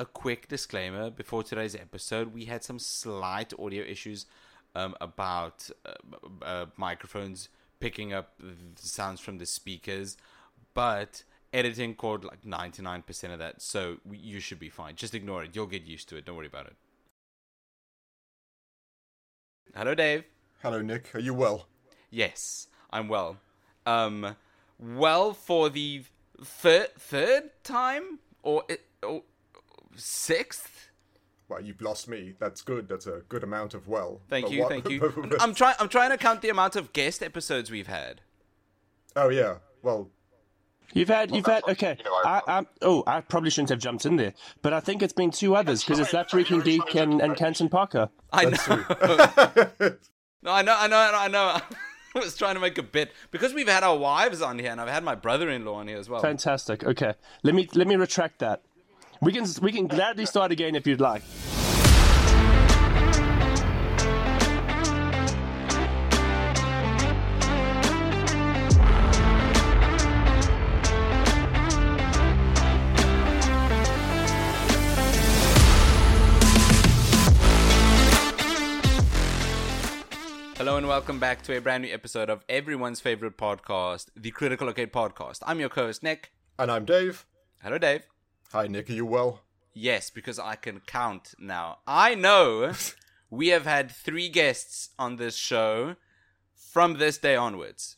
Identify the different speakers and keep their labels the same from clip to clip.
Speaker 1: a quick disclaimer before today's episode. We had some slight audio issues um, about uh, uh, microphones picking up the sounds from the speakers, but editing caught like 99% of that, so you should be fine. Just ignore it. You'll get used to it. Don't worry about it. Hello, Dave.
Speaker 2: Hello, Nick. Are you well?
Speaker 1: Yes, I'm well. Um, well for the third third time or, or sixth.
Speaker 2: Well, you've lost me. That's good. That's a good amount of well.
Speaker 1: Thank
Speaker 2: But
Speaker 1: you,
Speaker 2: what-
Speaker 1: thank you. I'm trying. I'm trying to count the amount of guest episodes we've had.
Speaker 2: oh yeah. Well,
Speaker 3: You've had, you've had, okay.
Speaker 4: You know, I-
Speaker 3: I, I, oh, I probably shouldn't have jumped in there, but I think it's been two others because it's that freaking geek and, and Canton Parker.
Speaker 1: I
Speaker 2: that's
Speaker 1: know. No, I know. I know. I know. I was trying to make a bit because we've had our wives on here, and I've had my brother-in-law on here as well.
Speaker 3: Fantastic. Okay, let me let me retract that. We can we can gladly start again if you'd like.
Speaker 1: Hello and welcome back to a brand new episode of everyone's favorite podcast, the Critical Arcade Podcast. I'm your co-host Nick.
Speaker 2: and I'm Dave.
Speaker 1: Hello, Dave.
Speaker 2: Hi, Nick. Are you well?
Speaker 1: Yes, because I can count now. I know we have had three guests on this show from this day onwards.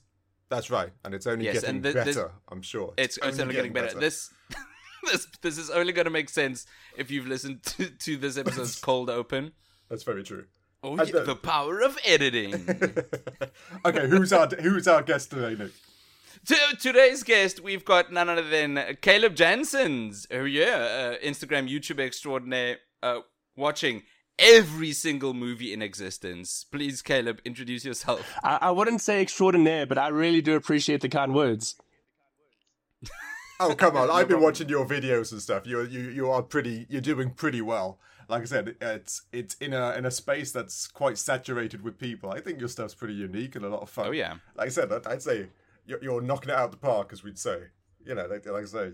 Speaker 2: That's right. And it's only
Speaker 1: Yes,
Speaker 2: getting
Speaker 1: and th-
Speaker 2: better.
Speaker 1: this-
Speaker 2: I'm sure.
Speaker 1: It's, it's only getting better. This this this is only going to make sense if you've listened to, to this episode's cold open.
Speaker 2: That's very true.
Speaker 1: Oh, yeah,
Speaker 2: the-
Speaker 1: the power of editing.
Speaker 2: okay, who's our who's our guest today, Nick?
Speaker 1: To today's guest, we've got none other than Caleb Janssens, who, yeah, uh, Instagram YouTuber extraordinaire, uh, watching every single movie in existence. Please, Caleb, introduce yourself.
Speaker 3: I, I wouldn't say extraordinaire, but I really do appreciate the kind words.
Speaker 2: Oh come on! I've been watching your videos and stuff. You you you are pretty. You're doing pretty well. Like I said, it's it's in a in a space that's quite saturated with people. I think your stuff's pretty unique and a lot of fun.
Speaker 1: Oh, yeah.
Speaker 2: Like I said, I'd- I'd say you're, you're knocking it out of the park, as we'd say. You know, like, like I say,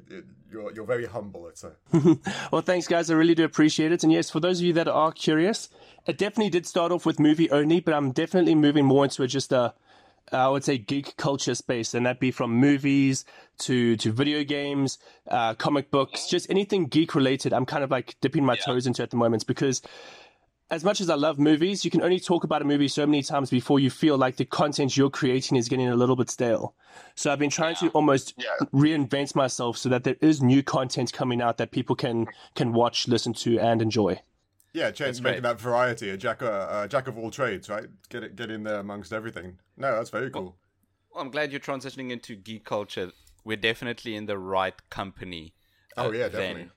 Speaker 2: you're you're very humble. Let's say.
Speaker 3: Well, thanks, guys. I really do appreciate it. And yes, for those of you that are curious, it definitely did start off with movie only, but I'm definitely moving more into a, just a, I would say, geek culture space, and that be from movies to to video games, uh, comic books, just anything geek related. I'm kind of like dipping my toes into at the moment because. As much as I love movies, you can only talk about a movie so many times before you feel like the content you're creating is getting a little bit stale. So I've been trying to almost
Speaker 4: Yeah.
Speaker 3: reinvent myself so that there is new content coming out that people can can watch, listen to, and enjoy.
Speaker 2: Yeah, change
Speaker 1: That's
Speaker 2: making
Speaker 1: great.
Speaker 2: that variety, a jack uh, uh, jack of all trades, right? Get it, get in there amongst everything. No, that's very cool.
Speaker 1: Well, I'm glad you're transitioning into geek culture. We're definitely in the right company. uh,
Speaker 2: Oh, yeah,
Speaker 1: then.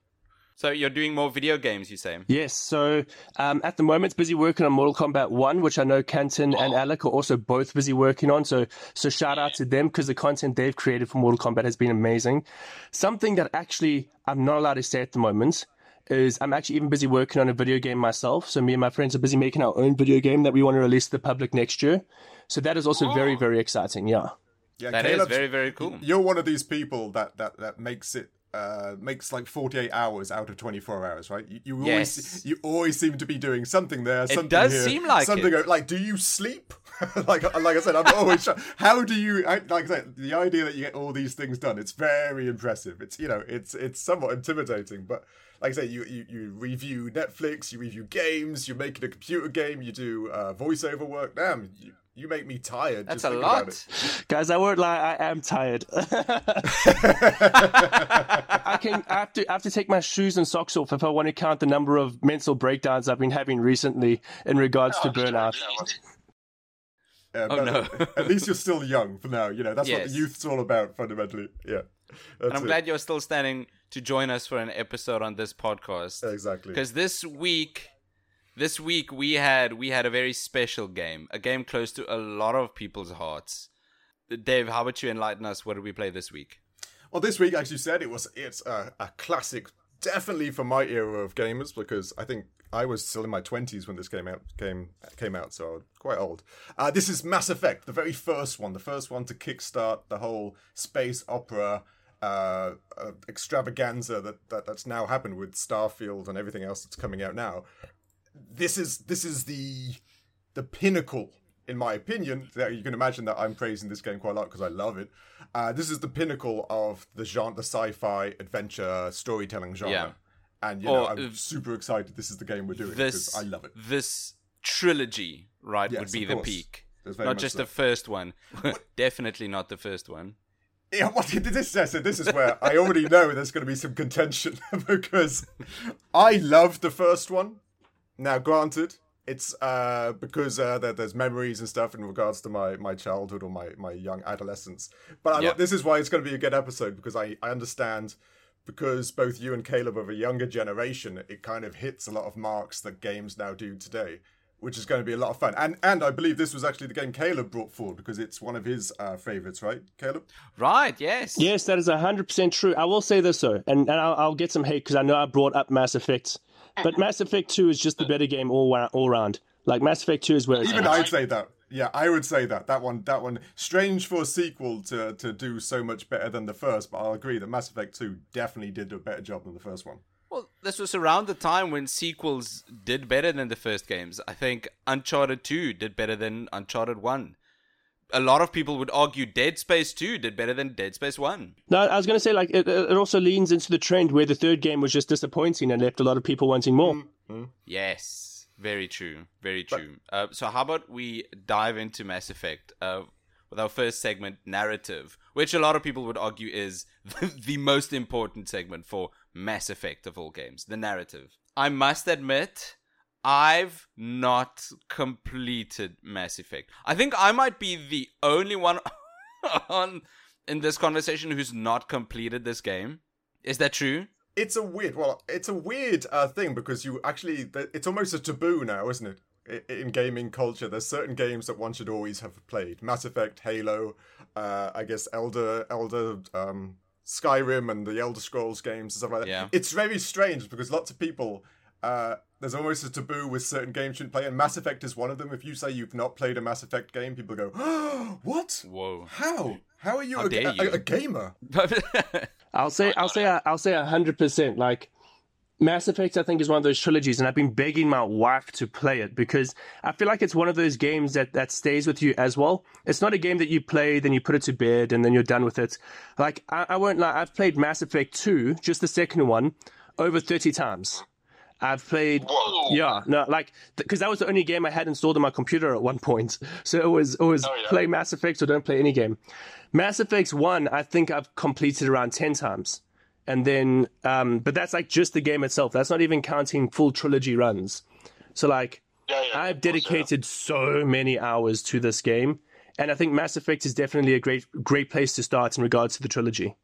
Speaker 2: Definitely.
Speaker 1: So you're doing more video games, you say?
Speaker 3: Yes. So um, at the moment, busy working on Mortal Kombat One, which I know Canton and Alec are also both busy working on. So so shout out to them because the content they've created for Mortal Kombat has been amazing. Something that actually I'm not allowed to say at the moment is I'm actually even busy working on a video game myself. So me and my friends are busy making our own video game that we want to release to the public next year. So that is also very very exciting. Yeah.
Speaker 2: Yeah,
Speaker 1: That is
Speaker 2: Caleb's-
Speaker 1: very, very cool.
Speaker 2: You're one of these people that that that makes it uh makes like 48 hours out of 24 hours, right? You, you always
Speaker 1: Yes.
Speaker 2: you always seem to be doing something there. Something
Speaker 1: does
Speaker 2: here,
Speaker 1: seem like
Speaker 2: something.
Speaker 1: it.
Speaker 2: Like, do you sleep? like like I said, I'm always. How do you? I, like I said, the idea that you get all these things done, it's very impressive. It's you know, it's it's somewhat intimidating, but. Like I say, you, you, you review Netflix, you review games, you're making a computer game, you do uh, voiceover work. Damn, you, you make me tired.
Speaker 1: That's
Speaker 2: just
Speaker 1: a
Speaker 2: thinking about
Speaker 1: lot.
Speaker 2: it.
Speaker 3: Guys, I won't lie, I am tired. I can I have to I have to take my shoes and socks off if I want to count the number of mental breakdowns I've been having recently in regards to oh, burnout.
Speaker 4: Yeah,
Speaker 1: Oh, no.
Speaker 2: at least you're still young for now. You know that's what
Speaker 1: Yes.
Speaker 2: the youth's all about fundamentally. Yeah,
Speaker 1: And I'm
Speaker 2: it.
Speaker 1: glad you're still standing to join us for an episode on this podcast.
Speaker 2: exactly.
Speaker 1: Because this week, this week we had we had a very special game, a game close to a lot of people's hearts. Dave, how about you enlighten us? What did we play this week?
Speaker 2: Well, this week, as you said, it was it's a, a classic, definitely for my era of gamers because I think I was still in my twenties when this came out came came out, so quite old. Uh, this is Mass Effect, the very first one, the first one to kickstart the whole space opera uh, uh, extravaganza that, that that's now happened with Starfield and everything else that's coming out now. This is this is the the pinnacle, in my opinion. That you can imagine that I'm praising this game quite a lot because I love it. Uh, this is the pinnacle of the genre, the sci-fi adventure storytelling genre.
Speaker 1: Yeah.
Speaker 2: And you
Speaker 1: Or,
Speaker 2: know, I'm
Speaker 1: uh,
Speaker 2: super excited. This is the game we're doing because I love it.
Speaker 1: This trilogy, right,
Speaker 2: Yes,
Speaker 1: would be the peak. Not just
Speaker 2: so.
Speaker 1: the first one. Definitely not the first one.
Speaker 2: Yeah, what this is, this is where I already know there's going to be some contention because I love the first one. Now, granted, it's uh, because uh, there, there's memories and stuff in regards to my, my childhood or my, my young adolescence. But I,
Speaker 1: Yeah.
Speaker 2: this is why it's going to be a good episode because I, I understand because both you and Caleb are of a younger generation, it kind of hits a lot of marks that games now do today. Which is going to be a lot of fun, and and I believe this was actually the game Caleb brought forward because it's one of his uh, favorites, right, Caleb?
Speaker 1: Right, yes.
Speaker 3: Yes, that is 100% true. I will say this, though, and, and I'll, I'll get some hate because I know I brought up Mass Effect. But Mass Effect 2 is just the better game all, wa- all round. Like, Mass Effect 2 is where it's
Speaker 2: Even
Speaker 3: at.
Speaker 2: I'd say that. Yeah, I would say that. That one, that one, strange for a sequel to to do so much better than the first. But I'll agree that Mass Effect Two definitely did a better job than the first one.
Speaker 1: Well, this was around the time when sequels did better than the first games. I think Uncharted 2 did better than Uncharted 1. A lot of people would argue Dead Space 2 did better than Dead Space 1.
Speaker 3: No, I was going to say, like, it, it also leans into the trend where the third game was just disappointing and left a lot of people wanting more.
Speaker 1: Yes, very true, very true. uh, so how about we dive into Mass Effect uh, with our first segment, narrative, which a lot of people would argue is the, the most important segment for Mass Effect of all games, the narrative. I must admit, I've not completed Mass Effect. I think I might be the only one on in this conversation who's not completed this game. Is that true?
Speaker 2: It's a weird, well, it's a weird uh, thing because you actually, it's almost a taboo now, isn't it? In gaming culture, there's certain games that one should always have played: Mass Effect, Halo, uh, I guess Elder, Elder, um, Skyrim, and the Elder Scrolls games and stuff like that.
Speaker 1: Yeah.
Speaker 2: It's very strange because lots of people, uh, there's almost a taboo with certain games you shouldn't play, and Mass Effect is one of them. If you say you've not played a Mass Effect game, people go, "What?
Speaker 1: Whoa.
Speaker 2: How? How are you,
Speaker 1: How
Speaker 2: a,
Speaker 1: dare
Speaker 2: a-
Speaker 1: you."
Speaker 2: a gamer?"
Speaker 3: I'll say, I'll say, I'll say hundred percent. Like Mass Effect, I think is one of those trilogies, and I've been begging my wife to play it because I feel like it's one of those games that that stays with you as well. It's not a game that you play, then you put it to bed, and then you're done with it. Like I, I won't lie, I've played Mass Effect two, just the second one, over thirty times. I've played, yeah, no, like because that was the only game I had installed on my computer at one point. So it was it was
Speaker 4: yeah.
Speaker 3: play Mass Effect or don't play any game. Mass Effect one, I think I've completed around ten times, and then, um, but that's like just the game itself. That's not even counting full trilogy runs. So like,
Speaker 4: Yeah, yeah,
Speaker 3: I've
Speaker 4: of course,
Speaker 3: dedicated so many hours to this game, and I think Mass Effect is definitely a great great place to start in regards to the trilogy.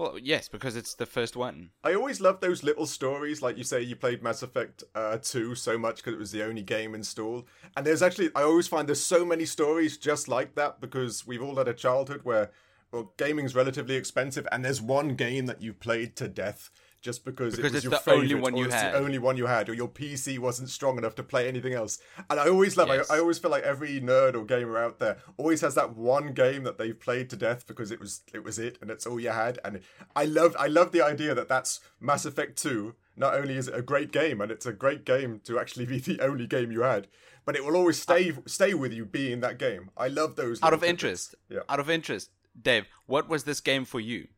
Speaker 1: Well, yes, because it's the first one.
Speaker 2: I always love those little stories, like you say, you played Mass Effect uh, 2 so much because it was the only game installed. And there's actually, I always find there's so many stories just like that because we've all had a childhood where, well, gaming's relatively expensive, and there's one game that you've played to death just because,
Speaker 1: Because
Speaker 2: it was your
Speaker 1: the only
Speaker 2: favorite,
Speaker 1: one you had.
Speaker 2: the only one you had, or your PC wasn't strong enough to play anything else. And I always love,
Speaker 1: Yes.
Speaker 2: I, I always feel like every nerd or gamer out there always has that one game that they've played to death because it was it was it and it's all you had. And I love I love the idea that that's Mass Effect Two. Not only is it a great game and it's a great game to actually be the only game you had, but it will always uh, stay stay with you being that game. I love those.
Speaker 1: Out of interest,
Speaker 2: Yeah.
Speaker 1: out of interest, Dave, what was this game for you?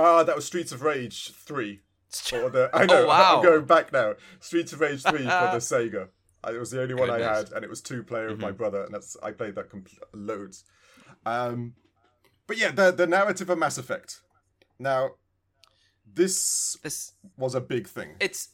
Speaker 2: Ah, that was Streets of Rage Three. Or the, I know
Speaker 1: Oh, wow.
Speaker 2: I'm going back now. Streets of Rage Three for the Sega. It was the only one I had, and it was two player with my brother, and that's I played that compl- loads. Um, but yeah, the the narrative of Mass Effect. Now, this
Speaker 1: This
Speaker 2: was a big thing.
Speaker 1: it's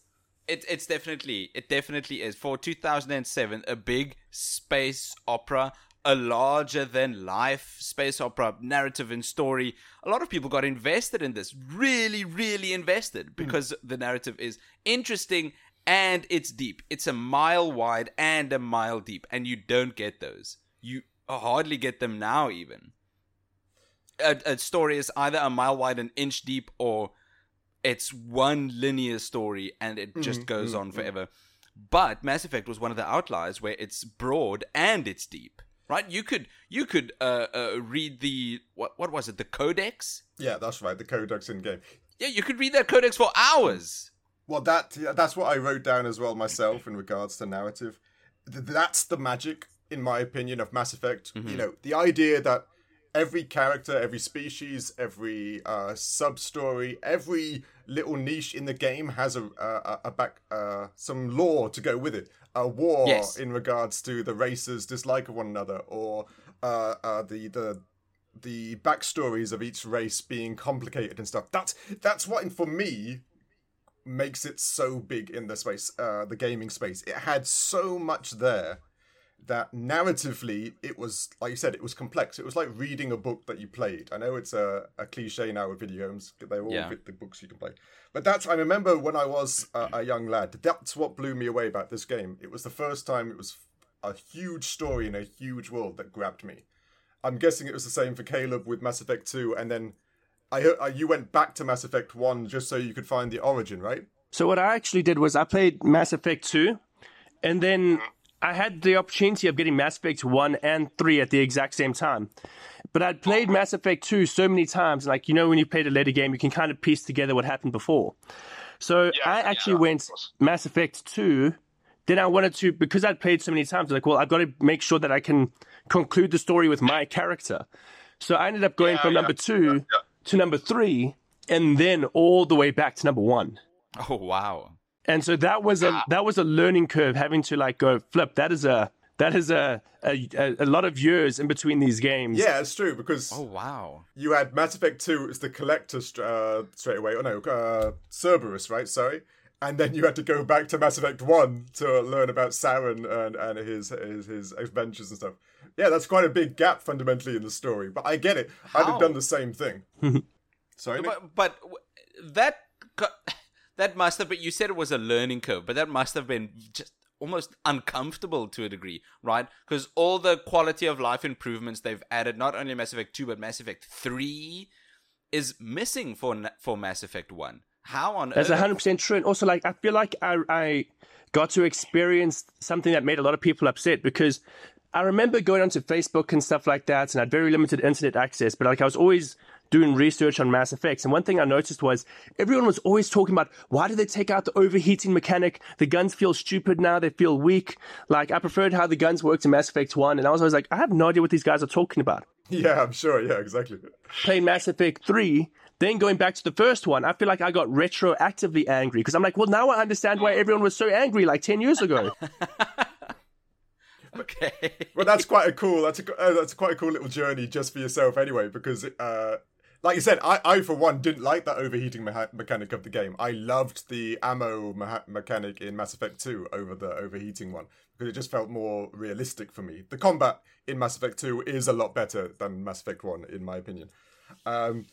Speaker 1: it, it's definitely it definitely is for 2007 a big space opera a larger than life space opera narrative and story a lot of people got invested in this really really invested hmm. because the narrative is interesting and it's deep. It's a mile wide and a mile deep and you don't get those. You hardly get them now even. A, a story is either a mile wide and inch deep or it's one linear story and it just hmm. goes hmm. on forever. But Mass Effect was one of the outliers where it's broad and it's deep. Right? You could you could uh, uh, read the what what was it? The codex.
Speaker 2: Yeah, that's right. The codex in game.
Speaker 1: Yeah, you could read that codex for hours.
Speaker 2: Well, that yeah, that's what I wrote down as well myself in regards to narrative. Th- that's the magic, in my opinion, of Mass Effect. You know, the idea that every character, every species, every uh, sub story, every little niche in the game has a a, a back uh, some lore to go with it. A war
Speaker 1: Yes.
Speaker 2: in regards to the races' dislike of one another, or uh, uh, the the the backstories of each race being complicated and stuff. That's that's what, for me, makes it so big in the space, uh, the gaming space. It had so much there that narratively it was, like you said, it was complex. It was like reading a book that you played. I know it's a, a cliche now with video games; they're all
Speaker 1: Yeah.
Speaker 2: vi- the books you can play. But that's I remember when I was a, a young lad. That's what blew me away about this game. It was the first time it was a huge story in a huge world that grabbed me. I'm guessing it was the same for Caleb with Mass Effect 2, and then I heard uh, you went back to Mass Effect 1 just so you could find the origin, right?
Speaker 3: So what I actually did was I played Mass Effect 2, and then I had the opportunity of getting Mass Effect 1 and 3 at the exact same time. But I'd played Mass Effect 2 so many times, like, you know, when you played a later game, you can kind of piece together what happened before. So I actually
Speaker 4: yeah,
Speaker 3: went. Mass Effect 2. Then I wanted to, because I'd played so many times, like, well, I've got to make sure that I can conclude the story with my character. So I ended up going
Speaker 4: Yeah,
Speaker 3: from
Speaker 4: yeah,
Speaker 3: number two
Speaker 4: yeah.
Speaker 3: to number three, and then all the way back to number one.
Speaker 1: Oh wow.
Speaker 3: And so that was a that was a learning curve, having to like go flip. That is a that is a a, a lot of years in between these games.
Speaker 2: Yeah, it's true because
Speaker 1: Oh wow.
Speaker 2: you had Mass Effect 2 as the collector uh, straight away. Oh no, uh, Cerberus, right? Sorry. And then you had to go back to Mass Effect 1 to learn about Saren and, and his, his his adventures and stuff. Yeah, that's quite a big gap fundamentally in the story. But I get it. I'd have done the same thing. Sorry,
Speaker 1: But, but that co- that must have been. You said it was a learning curve, but that must have been just almost uncomfortable to a degree, right? Because all the quality of life improvements they've added, not only Mass Effect Two but Mass Effect Three, is missing for for Mass Effect One. How on earth?
Speaker 3: That's hundred percent true. And also, like, I feel like I, I got to experience something that made a lot of people upset because I remember going onto Facebook and stuff like that, and I had very limited internet access. But like, I was always doing research on Mass Effects, and one thing I noticed was everyone was always talking about why did they take out the overheating mechanic? The guns feel stupid now; they feel weak. Like, I preferred how the guns worked in Mass Effect One, and I was always like, I have no idea what these guys are talking about
Speaker 2: Yeah, I'm sure. Yeah, exactly.
Speaker 3: playing Mass Effect 3, then going back to the first one, I feel like I got retroactively angry because I'm like, well, now I understand why everyone was so angry like 10 years ago.
Speaker 1: okay.
Speaker 2: Well, that's quite a cool. That's a uh, that's quite a cool little journey just for yourself, anyway. Because, uh, like you said, I, I for one didn't like that overheating meha- mechanic of the game. I loved the ammo meha- mechanic in Mass Effect Two over the overheating one because it just felt more realistic for me. The combat in Mass Effect Two is a lot better than Mass Effect One, in my opinion. Um,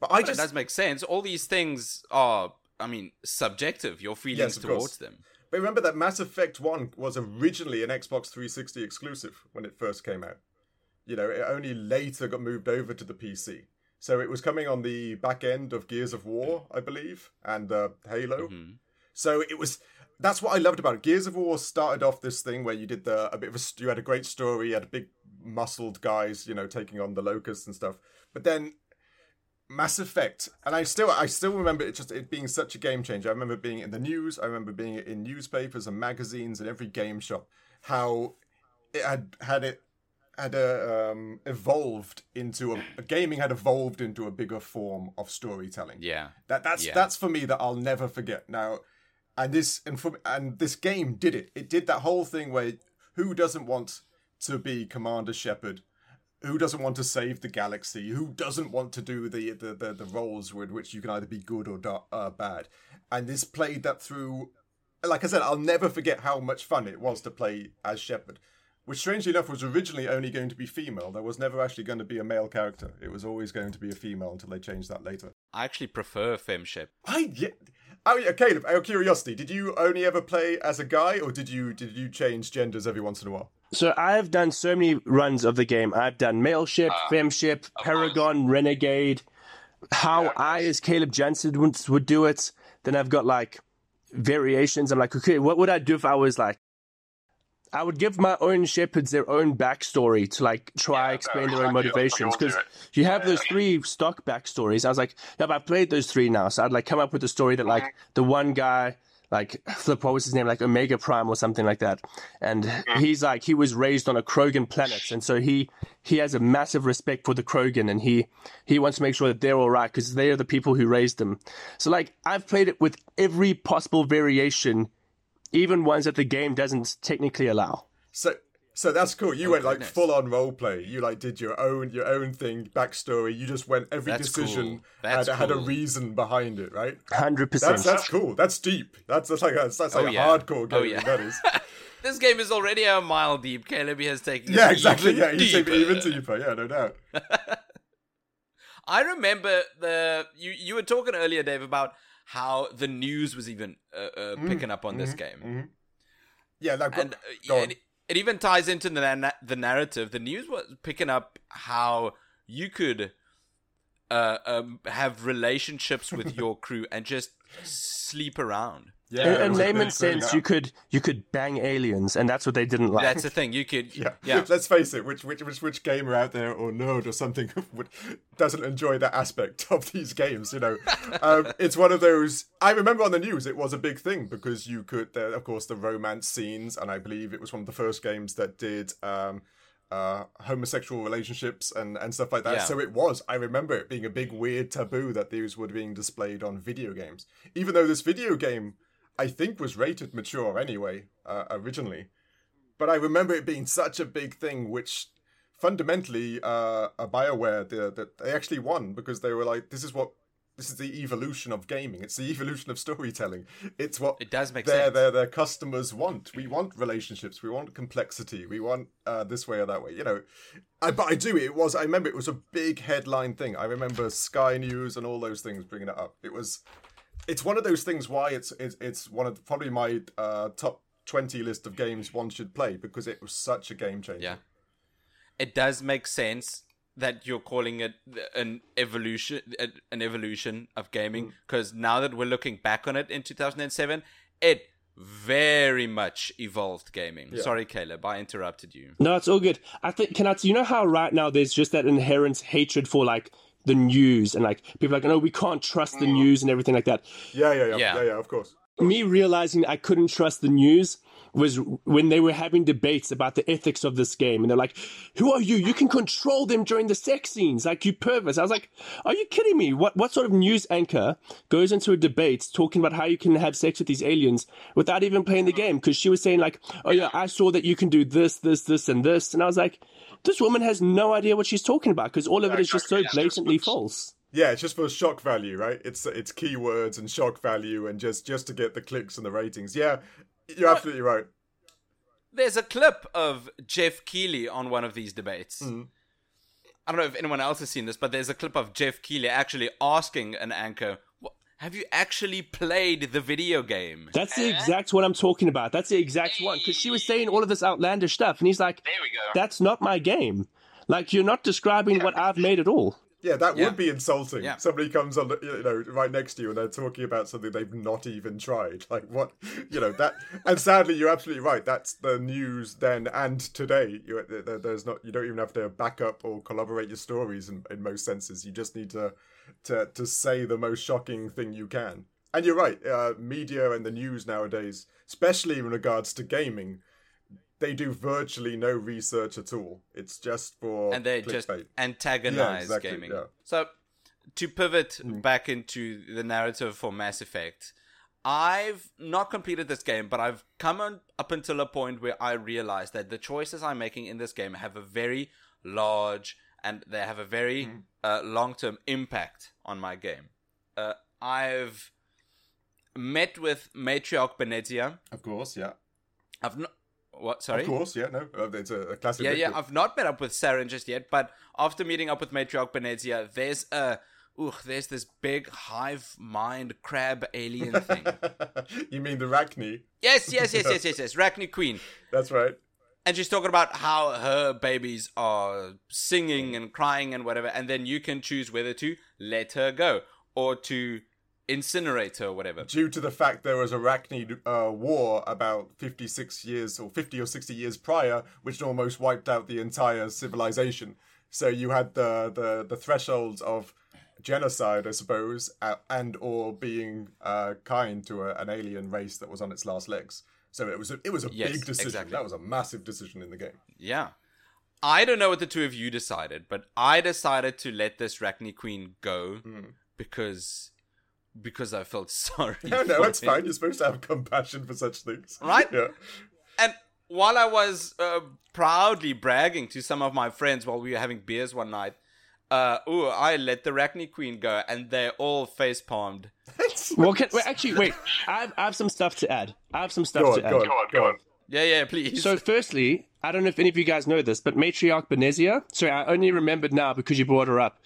Speaker 2: but I
Speaker 1: That
Speaker 2: just
Speaker 1: does make sense. All these things are, I mean, subjective. Your feelings
Speaker 2: Yes, of course.
Speaker 1: towards them.
Speaker 2: But remember that Mass Effect 1 was originally an Xbox 360 exclusive when it first came out. You know, it only later got moved over to the PC. So it was coming on the back end of Gears of War, I believe, and uh, Halo. So it was. That's what I loved about it. Gears of War started off this thing where you did the a bit of a you had a great story, you had big muscled guys, you know, taking on the locusts and stuff. But then Mass Effect, and I still I still remember it just it being such a game changer. I remember being in the news. I remember being in newspapers and magazines and every game shop. How it had had it had uh, um, evolved into a, gaming had evolved into a bigger form of storytelling.
Speaker 1: Yeah.
Speaker 2: That that's
Speaker 1: Yeah.
Speaker 2: that's for me that I'll never forget. Now, and this and from and this game did it. It did that whole thing where who doesn't want to be Commander Shepard? Who doesn't want to save the galaxy? Who doesn't want to do the the the, the roles with which you can either be good or da- uh, bad? And this played that through. Like I said, I'll never forget how much fun it was to play as Shepard. Which, strangely enough, was originally only going to be female. There was never actually going to be a male character. It was always going to be a female until they changed that later.
Speaker 1: I actually prefer FemShep.
Speaker 2: I yeah. Oh uh, yeah, Caleb. Out of curiosity, did you only ever play as a guy, or did you did you change genders every once in a while?
Speaker 3: So I've done so many runs of the game. I've done male ship, ah, fem ship, paragon, renegade. How I, as Caleb Janssens, would, would do it. Then I've got like variations. I'm like, okay, what would I do if I was like I would give my own Shepards their own backstory to like try
Speaker 4: Yeah,
Speaker 3: explain
Speaker 4: no,
Speaker 3: their own
Speaker 4: exactly. That's what
Speaker 3: motivations because you have
Speaker 4: Yeah,
Speaker 3: those
Speaker 4: yeah.
Speaker 3: three stock backstories. I was like, yeah, but I've played those three now, so I'd like come up with a story that like mm-hmm. the one guy. Like Flip, what was his name? Like Omega Prime or something like that. And mm-hmm. he's like he was raised on a Krogan planet, and so he he has a massive respect for the Krogan, and he he wants to make sure that they're all right because they are the people who raised them. So like I've played it with every possible variation, even ones that the game doesn't technically allow.
Speaker 2: So so that's cool. You
Speaker 1: Oh,
Speaker 2: went like full on role play. You like did your own your own thing, backstory. You just went every
Speaker 1: That's
Speaker 2: decision
Speaker 1: cool. That's
Speaker 2: had, had a reason behind it, right?
Speaker 3: Hundred percent.
Speaker 2: That's that's cool. That's deep. That's, that's like a, that's like
Speaker 1: Oh,
Speaker 2: a
Speaker 1: yeah.
Speaker 2: hardcore oh, game.
Speaker 1: Oh, yeah.
Speaker 2: That is.
Speaker 1: This game is already a mile deep. Caleb has taken.
Speaker 2: Yeah, exactly. Yeah, you take
Speaker 1: deeper.
Speaker 2: even deeper. Yeah, no doubt.
Speaker 1: I remember the you you were talking earlier, Dave, about how the news was even uh, uh,
Speaker 2: Mm,
Speaker 1: picking up on this
Speaker 2: mm-hmm,
Speaker 1: game,
Speaker 2: Yeah, that
Speaker 1: and uh, yeah,
Speaker 2: on.
Speaker 1: it, it even ties into the na- the narrative. The news was picking up how you could uh, um, have relationships with your crew and just sleep around.
Speaker 2: Yeah.
Speaker 3: in,
Speaker 2: it
Speaker 3: in
Speaker 2: was a
Speaker 3: layman's sense, you could you could bang aliens, and that's what they didn't like.
Speaker 1: That's the thing. You could
Speaker 2: Yeah.
Speaker 1: yeah.
Speaker 2: Let's face it. Which which which which gamer out there or nerd or something would, doesn't enjoy that aspect of these games? You know, um, it's one of those. I remember on the news it was a big thing because you could, there, of course, the romance scenes, and I believe it was one of the first games that did. Um, uh, homosexual relationships and, and stuff like that.
Speaker 1: Yeah.
Speaker 2: So it was. I remember it being a big weird taboo that these were being displayed on video games. Even though this video game, I think, was rated mature anyway, uh, originally. But I remember it being such a big thing, which fundamentally, uh, a Bioware, that the, they actually won because they were like, "This is what, this is the evolution of gaming. It's the evolution of storytelling. It's what
Speaker 1: It does make
Speaker 2: their
Speaker 1: sense.
Speaker 2: their their customers want. We want relationships. We want complexity. We want uh, this way or that way. You know, I, but I do. It was. I remember it was a big headline thing. I remember Sky News and all those things bringing it up. It was. It's one of those things. Why it's it's, it's one of the, probably my uh, top twenty list of games one should play because it was such a game changer.
Speaker 1: Yeah. It does make sense that you're calling it an evolution an evolution of gaming
Speaker 2: Mm.
Speaker 1: because now that we're looking back on it in 2007 it very much evolved gaming. Sorry Caleb, I interrupted you.
Speaker 3: No, it's all good. I think can I you know how right now there's just that inherent hatred for like the news and like people are like, no, we can't trust the mm. news and everything like that.
Speaker 2: Yeah, yeah, yeah,
Speaker 1: Yeah.
Speaker 2: yeah, yeah. Of course.
Speaker 3: Me realizing I couldn't trust the news was when they were having debates about the ethics of this game, and they're like, "Who are you? You can control them during the sex scenes, like you perverts." I was like, "Are you kidding me? What what sort of news anchor goes into a debate talking about how you can have sex with these aliens without even playing the game?" Because she was saying like, "Oh yeah, I saw that you can do this, this, this, and this," and I was like, "This woman has no idea what she's talking about because all of it is just so
Speaker 4: exactly. Yeah, it's just-
Speaker 3: blatantly false."
Speaker 2: Yeah, it's just for shock value, right? It's it's keywords and shock value, and just just to get the clicks and the ratings. Yeah, you're absolutely right.
Speaker 1: There's a clip of Geoff Keighley on one of these debates.
Speaker 2: Mm.
Speaker 1: I don't know if anyone else has seen this, but there's a clip of Geoff Keighley actually asking an anchor, "Have you actually played the video game?"
Speaker 3: That's the exact one I'm talking about. That's the exact one because she was saying all of this outlandish stuff, and he's like,
Speaker 4: There we go.
Speaker 3: "That's not my game. Like you're not describing what I've made at all."
Speaker 2: Yeah, that
Speaker 1: Yeah.
Speaker 2: would be insulting.
Speaker 1: Yeah.
Speaker 2: Somebody comes on, you know, right next to you, and they're talking about something they've not even tried. Like what, you know, that. And sadly, you're absolutely right. That's the news then and today. You, there, there's not. You don't even have to back up or collaborate your stories in, in most senses. You just need to, to, to say the most shocking thing you can. And you're right. Uh, media and the news nowadays, especially in regards to gaming, they do virtually no research at all. It's just for
Speaker 1: and they just
Speaker 2: clickbait.
Speaker 1: antagonize
Speaker 2: exactly,
Speaker 1: gaming.
Speaker 2: yeah. Mm.
Speaker 1: So, to pivot back into the narrative for Mass Effect, I've not completed this game, but I've come on, up until a point where I realize that the choices I'm making in this game have a very large and they have a very
Speaker 2: Mm.
Speaker 1: uh, long term impact on my game. Uh, I've met with Matriarch Benezia.
Speaker 2: Of course, yeah.
Speaker 1: I've not. What? Sorry.
Speaker 2: Of course, yeah. No, uh, it's a, a classic.
Speaker 1: Yeah, yeah. I've not met up with Saren just yet, but after meeting up with Matriarch Benezia, there's a ooh, there's this big hive mind crab alien thing.
Speaker 2: you mean the Rachni?
Speaker 1: yes, yes, yes, yes, yes, yes. Rachni Queen.
Speaker 2: That's right.
Speaker 1: And she's talking about how her babies are singing and crying and whatever, and then you can choose whether to let her go or to incinerator or whatever.
Speaker 2: due to the fact there was a Rachni uh, war about 56 years or 50 or 60 years prior, which almost wiped out the entire civilization. So you had the the, the thresholds of genocide, I suppose, uh, and or being uh, kind to a, an alien race that was on its last legs. So it was a, it was a
Speaker 1: Yes,
Speaker 2: big decision.
Speaker 1: exactly.
Speaker 2: That was a massive decision in the game.
Speaker 1: Yeah. I don't know what the two of you decided, but I decided to let this Rachni Queen go because because I felt sorry.
Speaker 2: No, no,
Speaker 1: for
Speaker 2: it's
Speaker 1: him.
Speaker 2: fine. You're supposed to have compassion for such things,
Speaker 1: Right?
Speaker 2: Yeah.
Speaker 1: And while I was uh, proudly bragging to some of my friends while we were having beers one night, uh, ooh, I let the Rachni Queen go, and they all face palmed.
Speaker 3: Well, can, wait, actually, wait. I have, I have some stuff to add. I have some stuff
Speaker 2: Go on,
Speaker 3: to add.
Speaker 2: go on, go on.
Speaker 1: Yeah, yeah, please.
Speaker 3: So, firstly, I don't know if any of you guys know this, but Matriarch Benezia. Sorry, I only remembered now because you brought her up.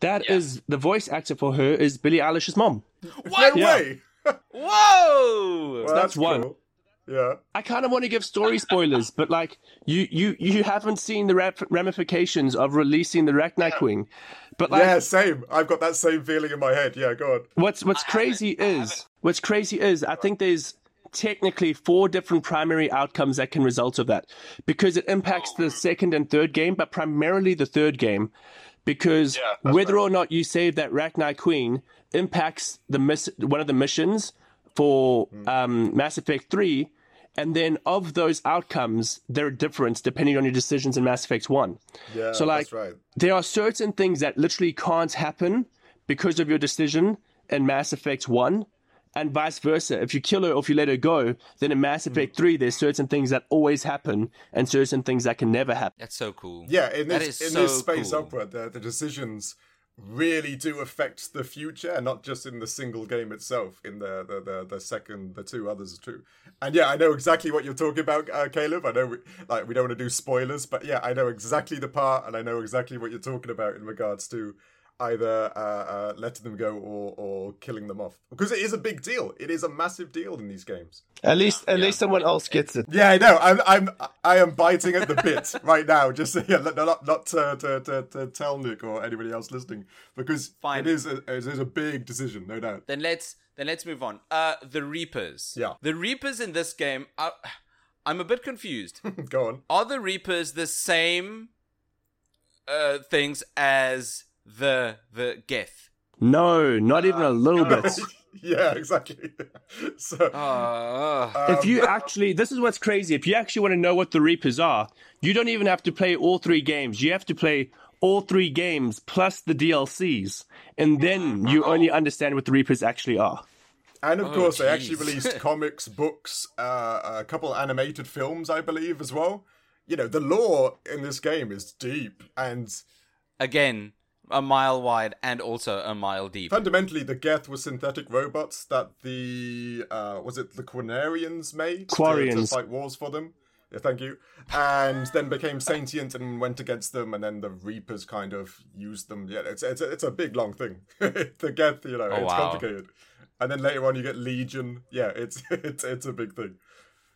Speaker 3: That is the voice actor for her is Billie Eilish's mom.
Speaker 2: No
Speaker 3: Yeah.
Speaker 2: way.
Speaker 1: Whoa!
Speaker 2: Well,
Speaker 3: that's one.
Speaker 2: cool. Yeah.
Speaker 3: I kind of want to give story spoilers, but like you, you, you haven't seen the rap- ramifications of releasing the Rachni Queen. But like,
Speaker 2: yeah, same. I've got that same feeling in my head. Yeah, go on.
Speaker 3: What's what's crazy is what's crazy is I think there's technically four different primary outcomes that can result of that because it impacts the second and third game, but primarily the third game. Because whether or not you save that Rachni Queen impacts the miss one of the missions for um, Mass Effect Three, and then of those outcomes, they're different depending on your decisions in Mass Effect One.
Speaker 2: Yeah,
Speaker 3: So, like,
Speaker 2: right.
Speaker 3: there are certain things that literally can't happen because of your decision in Mass Effect 1, and vice versa. If you kill her or if you let her go, then in Mass Effect 3, there's certain things that always happen and certain things that can never happen.
Speaker 1: That's so cool.
Speaker 2: Yeah, in this
Speaker 1: is
Speaker 2: in
Speaker 1: so
Speaker 2: this space
Speaker 1: cool.
Speaker 2: opera, the, the decisions really do affect the future, and not just in the single game itself. In the the, the, the second, the two others too. And yeah, I know exactly what you're talking about, uh, Caleb. I know, we, like, we don't want to do spoilers, but yeah, I know exactly the part, and I know exactly what you're talking about in regards to either uh, uh, letting them go or or killing them off because it is a big deal. It is a massive deal in these games.
Speaker 3: At least, at least someone else gets it.
Speaker 2: Yeah, I know. I'm, I'm, I am biting at the bit right now. Just yeah, not, not, not to, to, to, to tell Nick or anybody else listening because
Speaker 1: Fine.
Speaker 2: it is, a, it is a big decision, no doubt.
Speaker 1: Then let's then let's move on. Uh, the Reapers.
Speaker 2: Yeah.
Speaker 1: The Reapers in this game. Are, I'm a bit confused.
Speaker 2: Go on.
Speaker 1: Are the Reapers the same uh, things as the the Geth?
Speaker 3: No, not even a little bit.
Speaker 2: yeah, exactly. so
Speaker 1: Uh,
Speaker 3: if you actually, this is what's crazy. If you actually want to know what the Reapers are, you don't even have to play all three games. You have to play all three games plus the DLCs, and then you only understand what the Reapers actually are.
Speaker 2: and of
Speaker 1: Oh,
Speaker 2: course they actually released comics, books, uh, a couple animated films, I believe, as well. You know, the lore in this game is deep and
Speaker 1: again, a mile wide and also a mile deep.
Speaker 2: fundamentally the Geth were synthetic robots that the uh was it the Quarians made to- to, fight wars for them. Yeah, thank you. And then became sentient and went against them, and then the Reapers kind of used them. Yeah, it's it's a, it's a big long thing. the Geth, you know,
Speaker 1: Oh,
Speaker 2: it's
Speaker 1: wow.
Speaker 2: complicated. And then later on, you get Legion. Yeah, it's it's it's a big thing.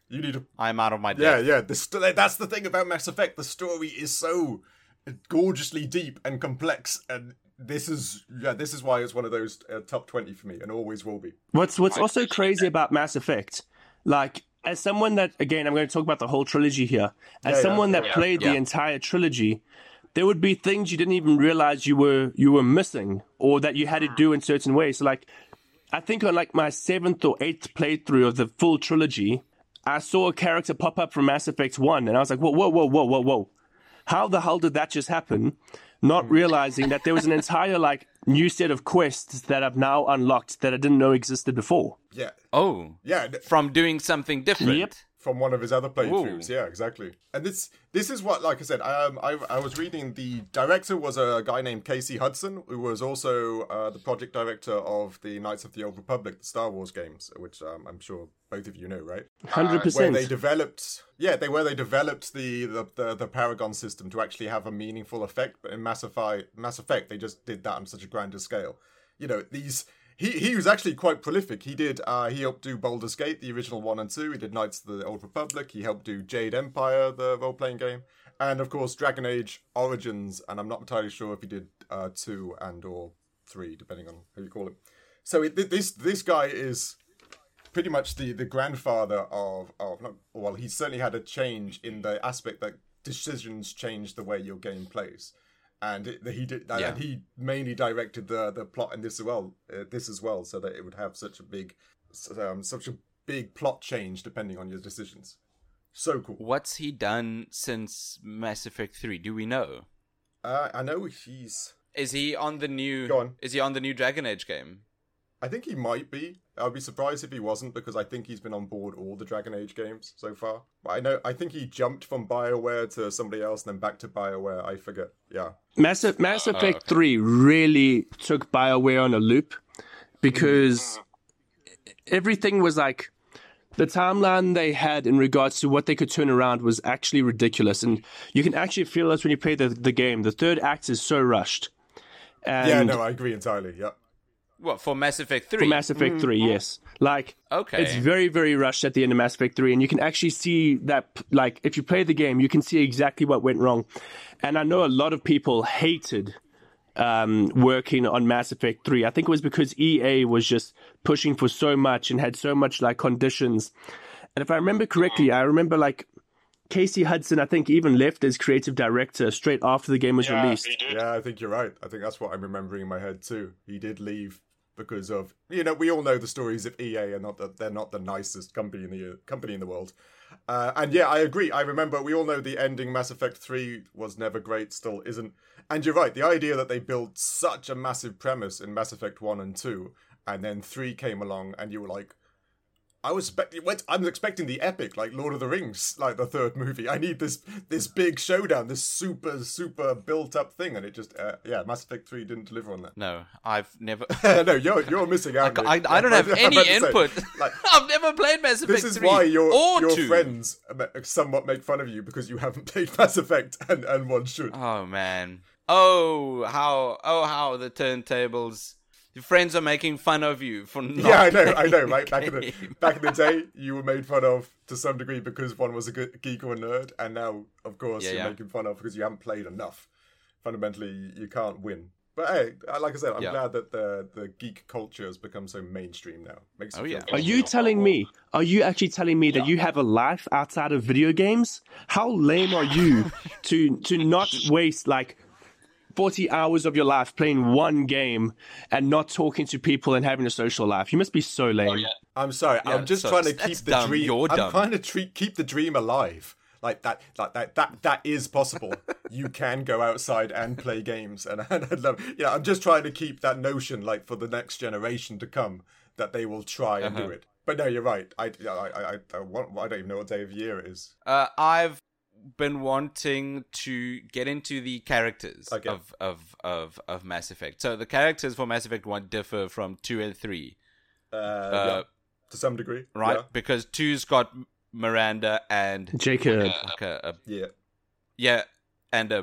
Speaker 2: You need to
Speaker 1: I'm out of my
Speaker 2: yeah, yeah. The st- that's the thing about Mass Effect. The story is so gorgeously deep and complex, and this is yeah, this is why it's one of those uh, top twenty for me, and always will be.
Speaker 3: What's what's also crazy about Mass Effect, like as someone that again I'm going to talk about the whole trilogy here. As
Speaker 2: yeah,
Speaker 3: someone that
Speaker 2: yeah,
Speaker 3: played
Speaker 1: yeah.
Speaker 3: the entire trilogy, there would be things you didn't even realize you were you were missing or that you had to do in certain ways. So like I think on like my seventh or eighth playthrough of the full trilogy, I saw a character pop up from Mass Effect One, and I was like, whoa, whoa, whoa, whoa, whoa, whoa. How the hell did that just happen? Not hmm. realizing that there was an entire like new set of quests that I've now unlocked that I didn't know existed before.
Speaker 2: Yeah,
Speaker 1: Oh,
Speaker 2: yeah.
Speaker 1: from doing something different.
Speaker 3: Yep.
Speaker 2: From one of his other playthroughs,
Speaker 1: Ooh.
Speaker 2: yeah, exactly. And this this is what, like I said, um, I I was reading. The director was a guy named Casey Hudson, who was also uh, the project director of the Knights of the Old Republic, the Star Wars games, which um, I'm sure both of you know, right?
Speaker 3: Hundred
Speaker 2: where
Speaker 3: percent.
Speaker 2: Where they developed yeah they where they developed the, the the the paragon system to actually have a meaningful effect but in mass effect mass effect they just did that on such a grander scale you know these he he was actually quite prolific. He did uh he helped do Baldur's Gate the original one and two. He did Knights of the Old Republic. He helped do Jade Empire the role playing game. And of course Dragon Age Origins. And I'm not entirely sure if he did uh two and or three depending on how you call it. So it, this this guy is pretty much the, the grandfather of of not, well, he certainly had a change in the aspect that decisions change the way your game plays, and it, he did
Speaker 1: Yeah.
Speaker 2: and he mainly directed the the plot in this as well uh, this as well, so that it would have such a big um, such a big plot change depending on your decisions. So cool.
Speaker 1: What's he done since Mass Effect 3? Do we know?
Speaker 2: Uh, I know he's.
Speaker 1: Is he on the new
Speaker 2: Go on.
Speaker 1: Is he on the new Dragon Age game?
Speaker 2: I think he might be. I'd be surprised if he wasn't because I think he's been on board all the Dragon Age games so far. But I know I think he jumped from BioWare to somebody else and then back to BioWare. I forget. Yeah.
Speaker 3: Mass, Mass uh, Effect 3 really took BioWare on a loop because everything was like the timeline they had in regards to what they could turn around was actually ridiculous. And you can actually feel this when you play the, the game. The third act is so rushed. And
Speaker 2: yeah, no, I agree entirely. Yeah.
Speaker 1: What for Mass Effect 3?
Speaker 3: for Mass Effect 3, yes. Like,
Speaker 1: Okay.
Speaker 3: it's very, very rushed at the end of Mass Effect 3. And you can actually see that, like, if you play the game, you can see exactly what went wrong. And I know a lot of people hated um, working on Mass Effect 3. I think it was because EA was just pushing for so much and had so much, like, conditions. And if I remember correctly, I remember, like, Casey Hudson, I think, even left as creative director straight after the game was
Speaker 4: Yeah,
Speaker 3: released.
Speaker 2: Yeah, I think you're right. I think that's what I'm remembering in my head too. He did leave because of you know we all know the stories of EA and not that they're not the nicest company in the company in the world. Uh, and yeah, I agree. I remember we all know the ending Mass Effect 3 was never great, still isn't. And you're right, the idea that they built such a massive premise in Mass Effect 1 and 2 and then 3 came along and you were like I was expecting. I'm expecting the epic, like Lord of the Rings, like the third movie. I need this this big showdown, this super super built up thing, and it just uh, yeah, Mass Effect Three didn't deliver on that.
Speaker 1: No, I've never.
Speaker 2: no, you're you're missing out.
Speaker 1: I,
Speaker 2: Nick.
Speaker 1: I don't have any
Speaker 2: to say,
Speaker 1: input.
Speaker 2: like,
Speaker 1: I've never played Mass Effect
Speaker 2: this is
Speaker 1: 3
Speaker 2: why your your
Speaker 1: 2.
Speaker 2: friends somewhat make fun of you because you haven't played Mass Effect, and and one should.
Speaker 1: Oh man. Oh how oh how the turntables. Your friends are making fun of you for not.
Speaker 2: yeah, I know, I know, right? Back in the back in the day, you were made fun of to some degree because one was a geek or a nerd, and now, of course,
Speaker 1: Yeah,
Speaker 2: you're
Speaker 1: yeah.
Speaker 2: making fun of because you haven't played enough. Fundamentally, you can't win. But hey, uh, like I said, I'm
Speaker 1: Yeah.
Speaker 2: glad that the the geek culture has become so mainstream now. Makes
Speaker 1: Oh, yeah.
Speaker 3: Are you telling me? Are you actually telling me that you have a life outside of video games? How lame are you to to not waste like forty hours of your life playing one game and not talking to people and having a social life? You must be so lame.
Speaker 4: Oh, yeah.
Speaker 2: I'm sorry.
Speaker 1: Yeah,
Speaker 2: I'm just
Speaker 1: so
Speaker 2: trying to keep the
Speaker 1: dumb.
Speaker 2: dream.
Speaker 1: You're
Speaker 2: I'm
Speaker 1: dumb.
Speaker 2: trying to treat, keep the dream alive. Like that, like that, that, that is possible. you can go outside and play games, and, and I love. Yeah, I'm just trying to keep that notion, like for the next generation to come, that they will try and
Speaker 1: Uh-huh.
Speaker 2: do it. But no, you're right. I, I, I, I, I, want- I don't even know what day of year it is.
Speaker 1: Uh, I've been wanting to get into the characters
Speaker 2: Okay.
Speaker 1: of, of, of, of Mass Effect. So the characters for Mass Effect 1 differ from 2 and 3,
Speaker 2: Uh,
Speaker 1: Uh,
Speaker 2: yeah, to some degree,
Speaker 1: right? Because 2's got Miranda and
Speaker 3: Jacob.
Speaker 1: like a, a
Speaker 2: Yeah. yeah.
Speaker 1: Yeah, and uh,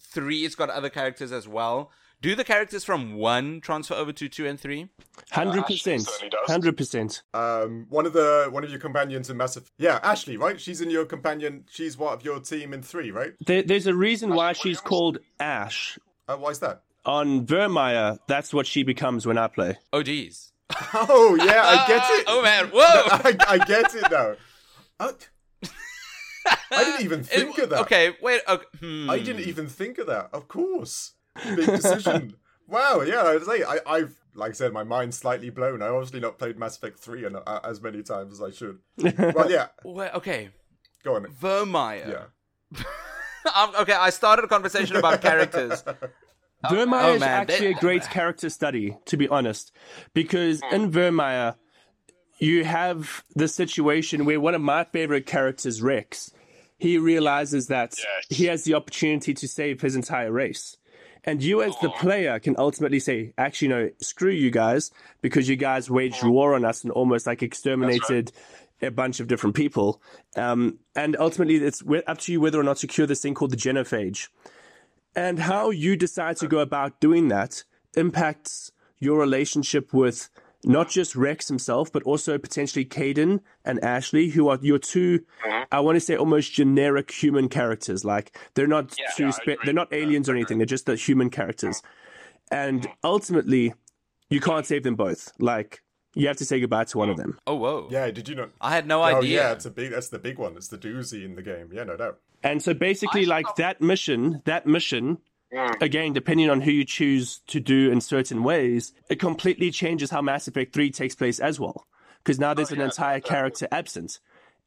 Speaker 1: three, it's got other characters as well. Do the characters from one transfer over to two and three?
Speaker 3: Hundred percent. Hundred percent.
Speaker 2: Um, one of the one of your companions in Massive. Yeah, Ashley, right? She's in your companion. She's what of your team in three, right?
Speaker 3: There, there's a reason why she's called Ash.
Speaker 2: Uh, why is that?
Speaker 3: On Virmire, that's what she becomes when I play.
Speaker 1: Oh, geez.
Speaker 2: Oh yeah, I get it.
Speaker 1: oh, man. Whoa.
Speaker 2: I, I get it now. I, I didn't even think
Speaker 1: It-
Speaker 2: of that.
Speaker 1: Okay, wait. Okay. hmm.
Speaker 2: I didn't even think of that. Of course, big decision. wow. Yeah, I say I, I've like I said, my mind's slightly blown. I obviously not played Mass Effect three and uh, as many times as I should. well, yeah.
Speaker 1: Wait, okay.
Speaker 2: Go on.
Speaker 1: Virmire.
Speaker 2: Yeah.
Speaker 1: Okay, I started a conversation about characters.
Speaker 3: Virmire
Speaker 1: oh,
Speaker 3: is
Speaker 1: man,
Speaker 3: actually a great character study, to be honest, because in Virmire, you have the situation where one of my favorite characters, Wrex, he realizes that
Speaker 4: Yes.
Speaker 3: he has the opportunity to save his entire race. And you, as the player, can ultimately say, actually, no, screw you guys, because you guys waged war on us and almost like exterminated a bunch of different people. Um, and ultimately, it's up to you whether or not to cure this thing called the genophage. And how you decide to go about doing that impacts your relationship with not just Wrex himself, but also potentially Kaidan and Ashley, who are your 2 I want to say, almost generic human characters. Like they're not
Speaker 4: Yeah,
Speaker 3: too
Speaker 4: yeah,
Speaker 3: spe- they're not aliens or anything. They're just the human characters. And ultimately, you can't save them both. Like you have to say goodbye to one of them.
Speaker 1: Oh whoa!
Speaker 2: Yeah, did you not?
Speaker 1: I had no
Speaker 2: oh,
Speaker 1: idea. Oh idea.
Speaker 2: yeah, it's a big. That's the big one. It's the doozy in the game. Yeah, no doubt.
Speaker 3: And so basically, like that mission, that mission,
Speaker 4: Mm.
Speaker 3: again, depending on who you choose to do in certain ways, it completely changes how Mass Effect 3 takes place as well. Because now there's an
Speaker 4: yeah,
Speaker 3: entire
Speaker 4: definitely.
Speaker 3: character absent.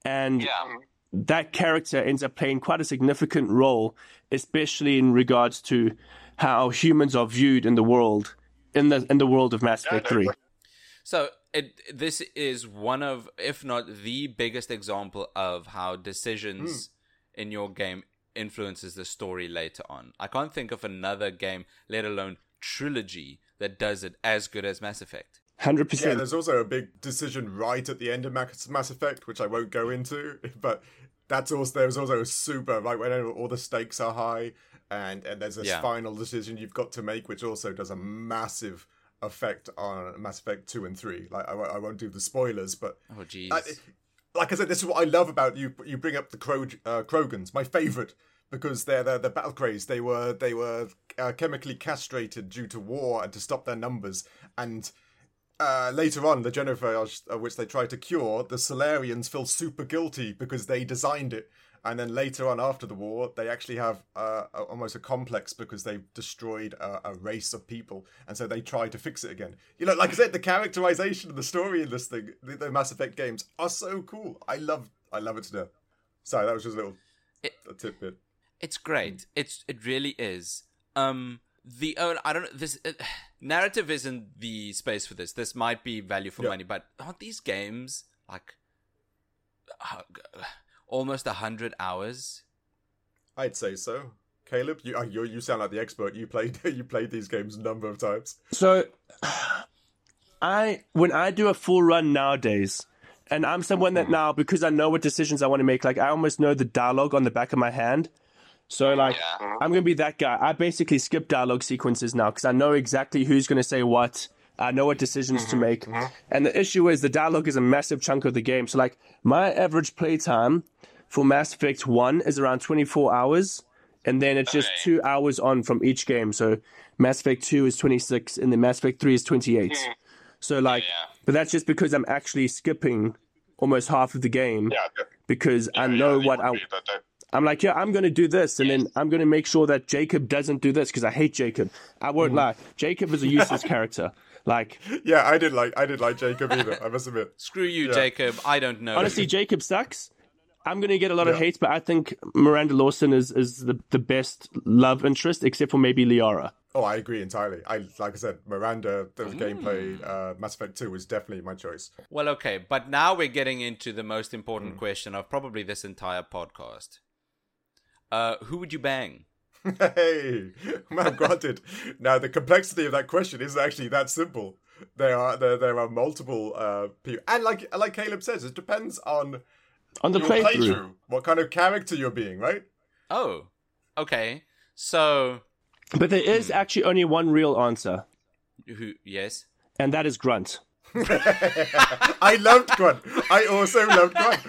Speaker 3: And
Speaker 4: Yeah.
Speaker 3: that character ends up playing quite a significant role, especially in regards to how humans are viewed in the world, in the in the world of Mass Effect 3.
Speaker 1: So it this is one of, if not the biggest example of how decisions in your game influences the story later on. I can't think of another game, let alone trilogy, that does it as good as Mass Effect.
Speaker 3: Hundred percent.
Speaker 2: Yeah,
Speaker 3: percent.
Speaker 2: there's also a big decision right at the end of Mass, Mass Effect, which I won't go into, but that's also there's also a super like when all the stakes are high, and and there's this
Speaker 1: Yeah.
Speaker 2: final decision you've got to make, which also does a massive effect on Mass Effect two and three. Like I, won't- I won't do the spoilers, but
Speaker 1: Oh jeez.
Speaker 2: Like I said, this is what I love about you. You bring up the Kro- uh, Krogans, my favorite, because they're they're the battle craze. They were they were uh, chemically castrated due to war and to stop their numbers. And uh, later on, the genophage, uh, which they tried to cure, the Salarians feel super guilty because they designed it. And then later on, after the war, they actually have uh, almost a complex because they've destroyed a, a race of people, and so they try to fix it again. You know, like I said, the characterization of the story in this thing, the, the Mass Effect games, are so cool. I love, I love it to death. Sorry, that was just a little
Speaker 1: It-
Speaker 2: a tidbit.
Speaker 1: It's great. It's it really is. Um, the oh, I don't know. This uh, narrative isn't the space for this. This might be value for
Speaker 2: Yeah.
Speaker 1: money, but aren't these games like uh, almost a hundred hours?
Speaker 2: I'd say so. Caleb, you uh, you you sound like the expert. You played you played these games a number of times.
Speaker 3: So, I when I do a full run nowadays, and I'm someone that now because I know what decisions I want to make, like I almost know the dialogue on the back of my hand. So like
Speaker 4: Yeah. Uh-huh.
Speaker 3: I'm gonna be that guy. I basically skip dialogue sequences now because I know exactly who's gonna say what. I know what decisions to mm-hmm. make. Mm-hmm. And the issue is the dialogue is a massive chunk of the game. So like my average playtime for Mass Effect One is around 24 hours, and then it's just
Speaker 4: Okay.
Speaker 3: two hours on from each game. So Mass Effect 2 is 26, and then Mass Effect 3 is 28. Hmm. So like,
Speaker 4: Yeah.
Speaker 3: but that's just because I'm actually skipping almost half of the game
Speaker 4: Yeah.
Speaker 3: because I know
Speaker 4: they
Speaker 3: what
Speaker 4: would
Speaker 3: I.
Speaker 4: be, but they-
Speaker 3: I'm like, yeah, I'm going to do this, and then I'm going to make sure that Jacob doesn't do this because I hate Jacob. I won't mm. lie, Jacob is a useless character. Like,
Speaker 2: Yeah, I did like I did like Jacob either. I must admit.
Speaker 1: Screw you, Jacob. I don't know.
Speaker 3: honestly, Jacob sucks. I'm going to get a lot of hate, but I think Miranda Lawson is, is the, the best love interest, except for maybe Liara.
Speaker 2: Oh, I agree entirely. I like I said, Miranda, the mm. gameplay, uh, Mass Effect Two was definitely my choice.
Speaker 1: Well, okay, but now we're getting into the most important mm. question of probably this entire podcast. Uh, who would you bang?
Speaker 2: hey, man, granted. Now the complexity of that question isn't actually that simple. There are there, there are multiple uh, people, and like like Caleb says, it depends on
Speaker 3: On the
Speaker 2: your
Speaker 3: playthrough.
Speaker 2: playthrough, what kind of character you're being, right?
Speaker 1: Oh, okay. So,
Speaker 3: But there is actually only one real answer,
Speaker 1: who? Yes.
Speaker 3: and that is Grunt.
Speaker 2: I loved Grunt. I also loved Grunt.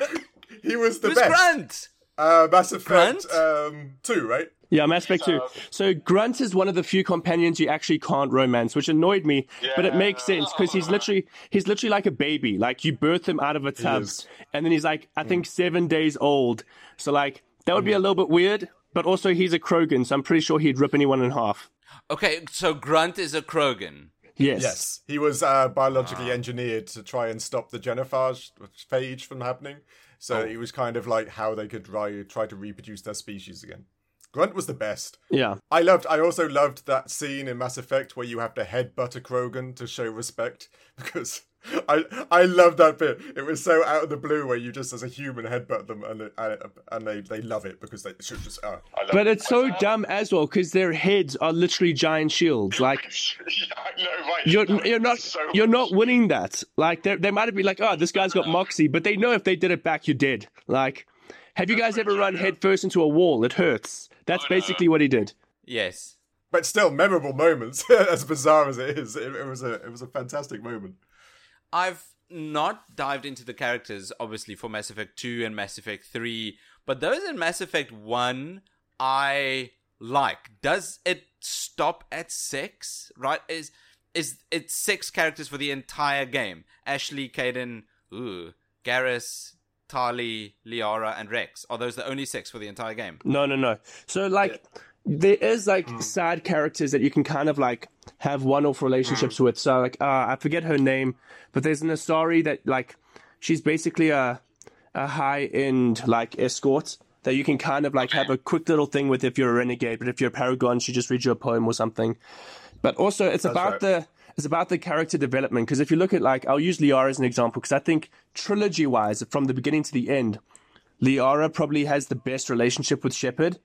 Speaker 2: He was the
Speaker 1: Who's
Speaker 2: best.
Speaker 1: Grant?
Speaker 2: Uh, Mass Effect
Speaker 1: Grunt?
Speaker 2: um, two, right?
Speaker 3: Yeah, Mass Effect 2. So Grunt is one of the few companions you actually can't romance, which annoyed me, but it makes sense because he's literally he's literally like a baby. Like you birth him out of a tub, and then he's like I think seven days old. So like that would be a little bit weird, but also he's a Krogan, so I'm pretty sure he'd rip anyone in half.
Speaker 1: Okay, so Grunt is a Krogan.
Speaker 3: Yes.
Speaker 2: Yes, he was uh, biologically engineered to try and stop the genophage phage from happening. So oh. it was kind of like how they could try, try to reproduce their species again. Grunt was the best.
Speaker 3: Yeah.
Speaker 2: I loved. I also loved that scene in Mass Effect where you have to headbutt a Krogan to show respect because I I loved that bit. It was so out of the blue where you just as a human headbutt them and and, and they they love it because they should just. Uh,
Speaker 4: I love
Speaker 3: But
Speaker 4: it.
Speaker 3: it's so dumb as well because their heads are literally giant shields. Like
Speaker 4: yeah, know, right?
Speaker 3: you're
Speaker 4: No,
Speaker 3: you're not
Speaker 4: so
Speaker 3: you're not winning that. Like they they might be like, oh, this guy's got moxie, but they know if they did it back, you're dead. Like, have you guys ever run headfirst into a wall? It hurts. That's basically what he did.
Speaker 1: Yes.
Speaker 2: but still memorable moments. as bizarre as it is, it, it was a it was a fantastic moment.
Speaker 1: I've not dived into the characters, obviously, for Mass Effect 2 and Mass Effect 3, but those in Mass Effect 1, I like. Does it stop at 6? Right? Is is it's six characters for the entire game. Ashley, Kaidan, ooh, Garrus, Tali, Liara, and Wrex. Are those the only six for the entire game?
Speaker 3: No, no, no. So like there is like side characters that you can kind of like have one-off relationships with. So like uh, I forget her name, but there's an Asari that like she's basically a a high-end like escort that you can kind of like have a quick little thing with if you're a renegade, but if you're a paragon, she just reads you a poem or something. But also, it's about
Speaker 2: right.
Speaker 3: the it's about the character development because if you look at like I'll use Liara as an example because I think trilogy wise, from the beginning to the end, Liara probably has the best relationship with Shepard.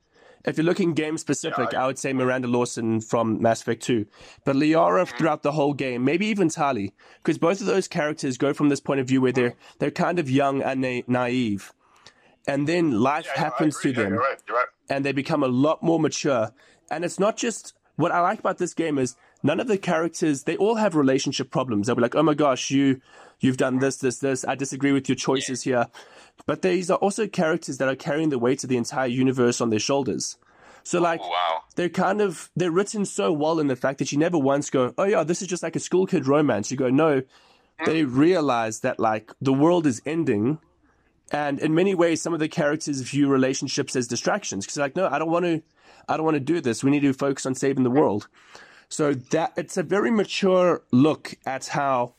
Speaker 3: If you're looking game specific,
Speaker 2: Yeah, I-
Speaker 3: I would say Miranda Lawson from Mass Effect 2. But Liara mm-hmm. throughout the whole game, maybe even Tali, because both of those characters go from this point of view where they're mm-hmm. they're kind of young and na- naive, and then life
Speaker 2: Yeah,
Speaker 3: happens to
Speaker 2: Yeah,
Speaker 3: them
Speaker 2: You're right. You're right.
Speaker 3: and they become a lot more mature. And it's not just what I like about this game is none of the characters they all have relationship problems. They'll be like, "Oh my gosh, you you've done mm-hmm. this, this, this. I disagree with your choices here." But these are also characters that are carrying the weight of the entire universe on their shoulders. So like
Speaker 4: Wow.
Speaker 3: they're kind of they're written so well in the fact that you never once go, "Oh yeah, this is just like a school kid romance." You go, "No." Mm. They realize that like the world is ending and in many ways, some of the characters view relationships as distractions because, like, no, I don't want to, I don't want to do this. We need to focus on saving the world. So that it's a very mature look at how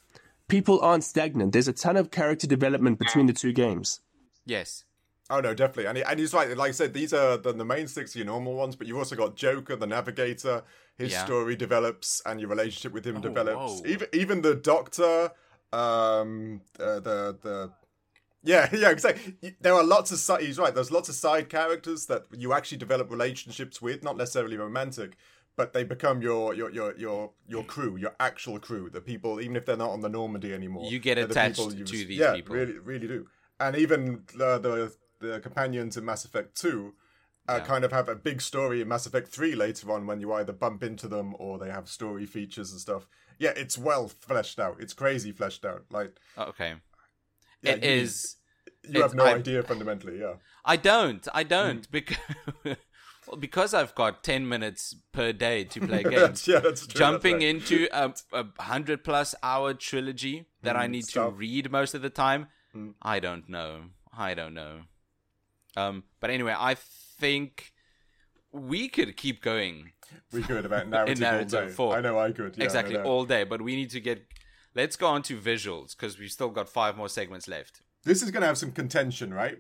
Speaker 3: people aren't stagnant. There's a ton of character development between the two games.
Speaker 1: Yes.
Speaker 2: Oh no, definitely, and he, and he's right. Like I said, these are the, the main six are your normal ones, but you've also got Joker, the Navigator. His
Speaker 1: Yeah.
Speaker 2: story develops, and your relationship with him
Speaker 1: Oh,
Speaker 2: develops.
Speaker 1: whoa.
Speaker 2: Even even the Doctor, um, uh, the the yeah yeah exactly. There are lots of side. He's right. There's lots of side characters that you actually develop relationships with, not necessarily romantic. But they become your your your your your crew, your actual crew, the people, even if they're not on the Normandy anymore.
Speaker 1: You get
Speaker 2: the
Speaker 1: attached
Speaker 2: you-
Speaker 1: to these
Speaker 2: yeah,
Speaker 1: people.
Speaker 2: really, really do. And even the the, the companions in Mass Effect Two uh,
Speaker 1: Yeah.
Speaker 2: kind of have a big story in Mass Effect Three later on when you either bump into them or they have story features and stuff. Yeah, it's well fleshed out. It's crazy fleshed out. Like
Speaker 1: Oh, Okay.
Speaker 2: Yeah,
Speaker 1: It
Speaker 2: you-
Speaker 1: is.
Speaker 2: you have no
Speaker 1: I-
Speaker 2: idea fundamentally. Yeah.
Speaker 1: I don't. I don't because well, because I've got ten minutes per day to play games.
Speaker 2: yeah, that's true.
Speaker 1: Jumping
Speaker 2: that's right.
Speaker 1: into a, a hundred plus hour trilogy that I
Speaker 2: Mm,
Speaker 1: need
Speaker 2: stuff.
Speaker 1: to read most of the time,
Speaker 2: Mm.
Speaker 1: I don't know. I don't know. Um, but anyway, I think we could keep going
Speaker 2: we could about narrative,
Speaker 1: Naruto
Speaker 2: all day.
Speaker 1: 4.
Speaker 2: I know I could. Yeah,
Speaker 1: exactly all day, but we need to get. Let's go on to visuals because we've still got five more segments left.
Speaker 2: this is going to have some contention, right?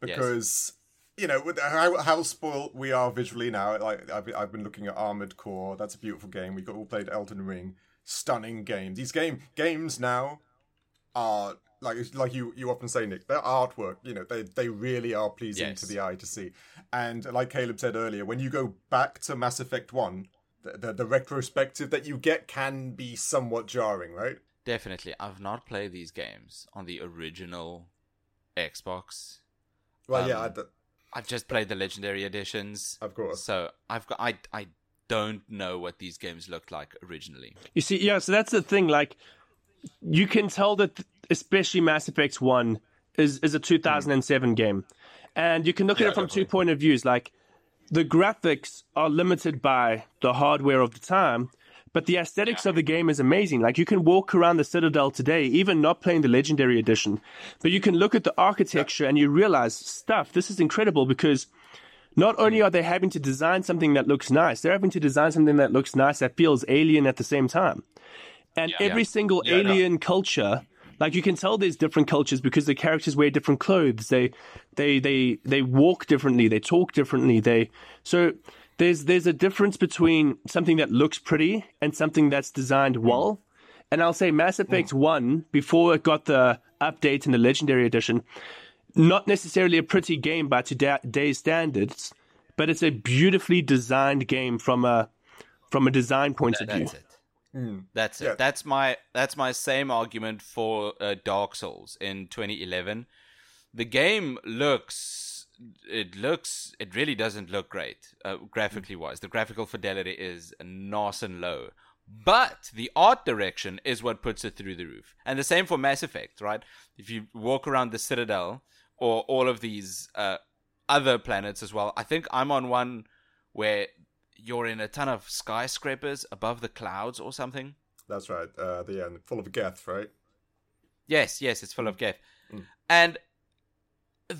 Speaker 2: Because you know how how spoiled we are visually now. Like I've I've been looking at Armored Core. That's a beautiful game. We got all played Elden Ring. Stunning game. These game games now are like like you you often say, Nick. Their artwork, you know, they they really are pleasing
Speaker 1: Yes.
Speaker 2: to the eye to see. And like Caleb said earlier, when you go back to Mass Effect One. The, the, the retrospective that you get can be somewhat jarring, right?
Speaker 1: Definitely, I've not played these games on the original Xbox.
Speaker 2: Well, yeah,
Speaker 1: Um,
Speaker 2: I d-
Speaker 1: I've just played the legendary editions.
Speaker 2: of course.
Speaker 1: So I've got I I don't know what these games looked like originally.
Speaker 3: You see, yeah, so that's the thing. Like, you can tell that, especially Mass Effect 1 is, is a 2007 hmm. game. And you can look
Speaker 2: Yeah,
Speaker 3: at it from two point of views. Like, the graphics are limited by the hardware of the time, but the aesthetics of the game is amazing. Like, you can walk around the Citadel today, even not playing the Legendary Edition, but you can look at the architecture and you realize, stuff, this is incredible because not only are they having to design something that looks nice, they're having to design something that looks nice that feels alien at the same time. And every single
Speaker 2: Yeah, no.
Speaker 3: alien culture, like you can tell there's different cultures because the characters wear different clothes. They they they they walk differently, they talk differently, they so there's there's a difference between something that looks pretty and something that's designed mm. well. And I'll say Mass mm. Effect 1, before it got the update in the Legendary Edition, not necessarily a pretty game by today's standards, but it's a beautifully designed game from a from a design point of view. Mm.
Speaker 1: That's it. That's it. That's my that's my same argument for uh, Dark Souls in 2011. The game looks it looks it really doesn't look great uh, graphically wise. The graphical fidelity is nice and low. But the art direction is what puts it through the roof. And the same for Mass Effect, right? If you walk around the Citadel or all of these uh, other planets as well, I think I'm on one where you're in a ton of skyscrapers above the clouds or something.
Speaker 2: That's right. Uh, the end, full of Geth, right?
Speaker 1: Yes, yes, it's full of Geth.
Speaker 2: Mm.
Speaker 1: And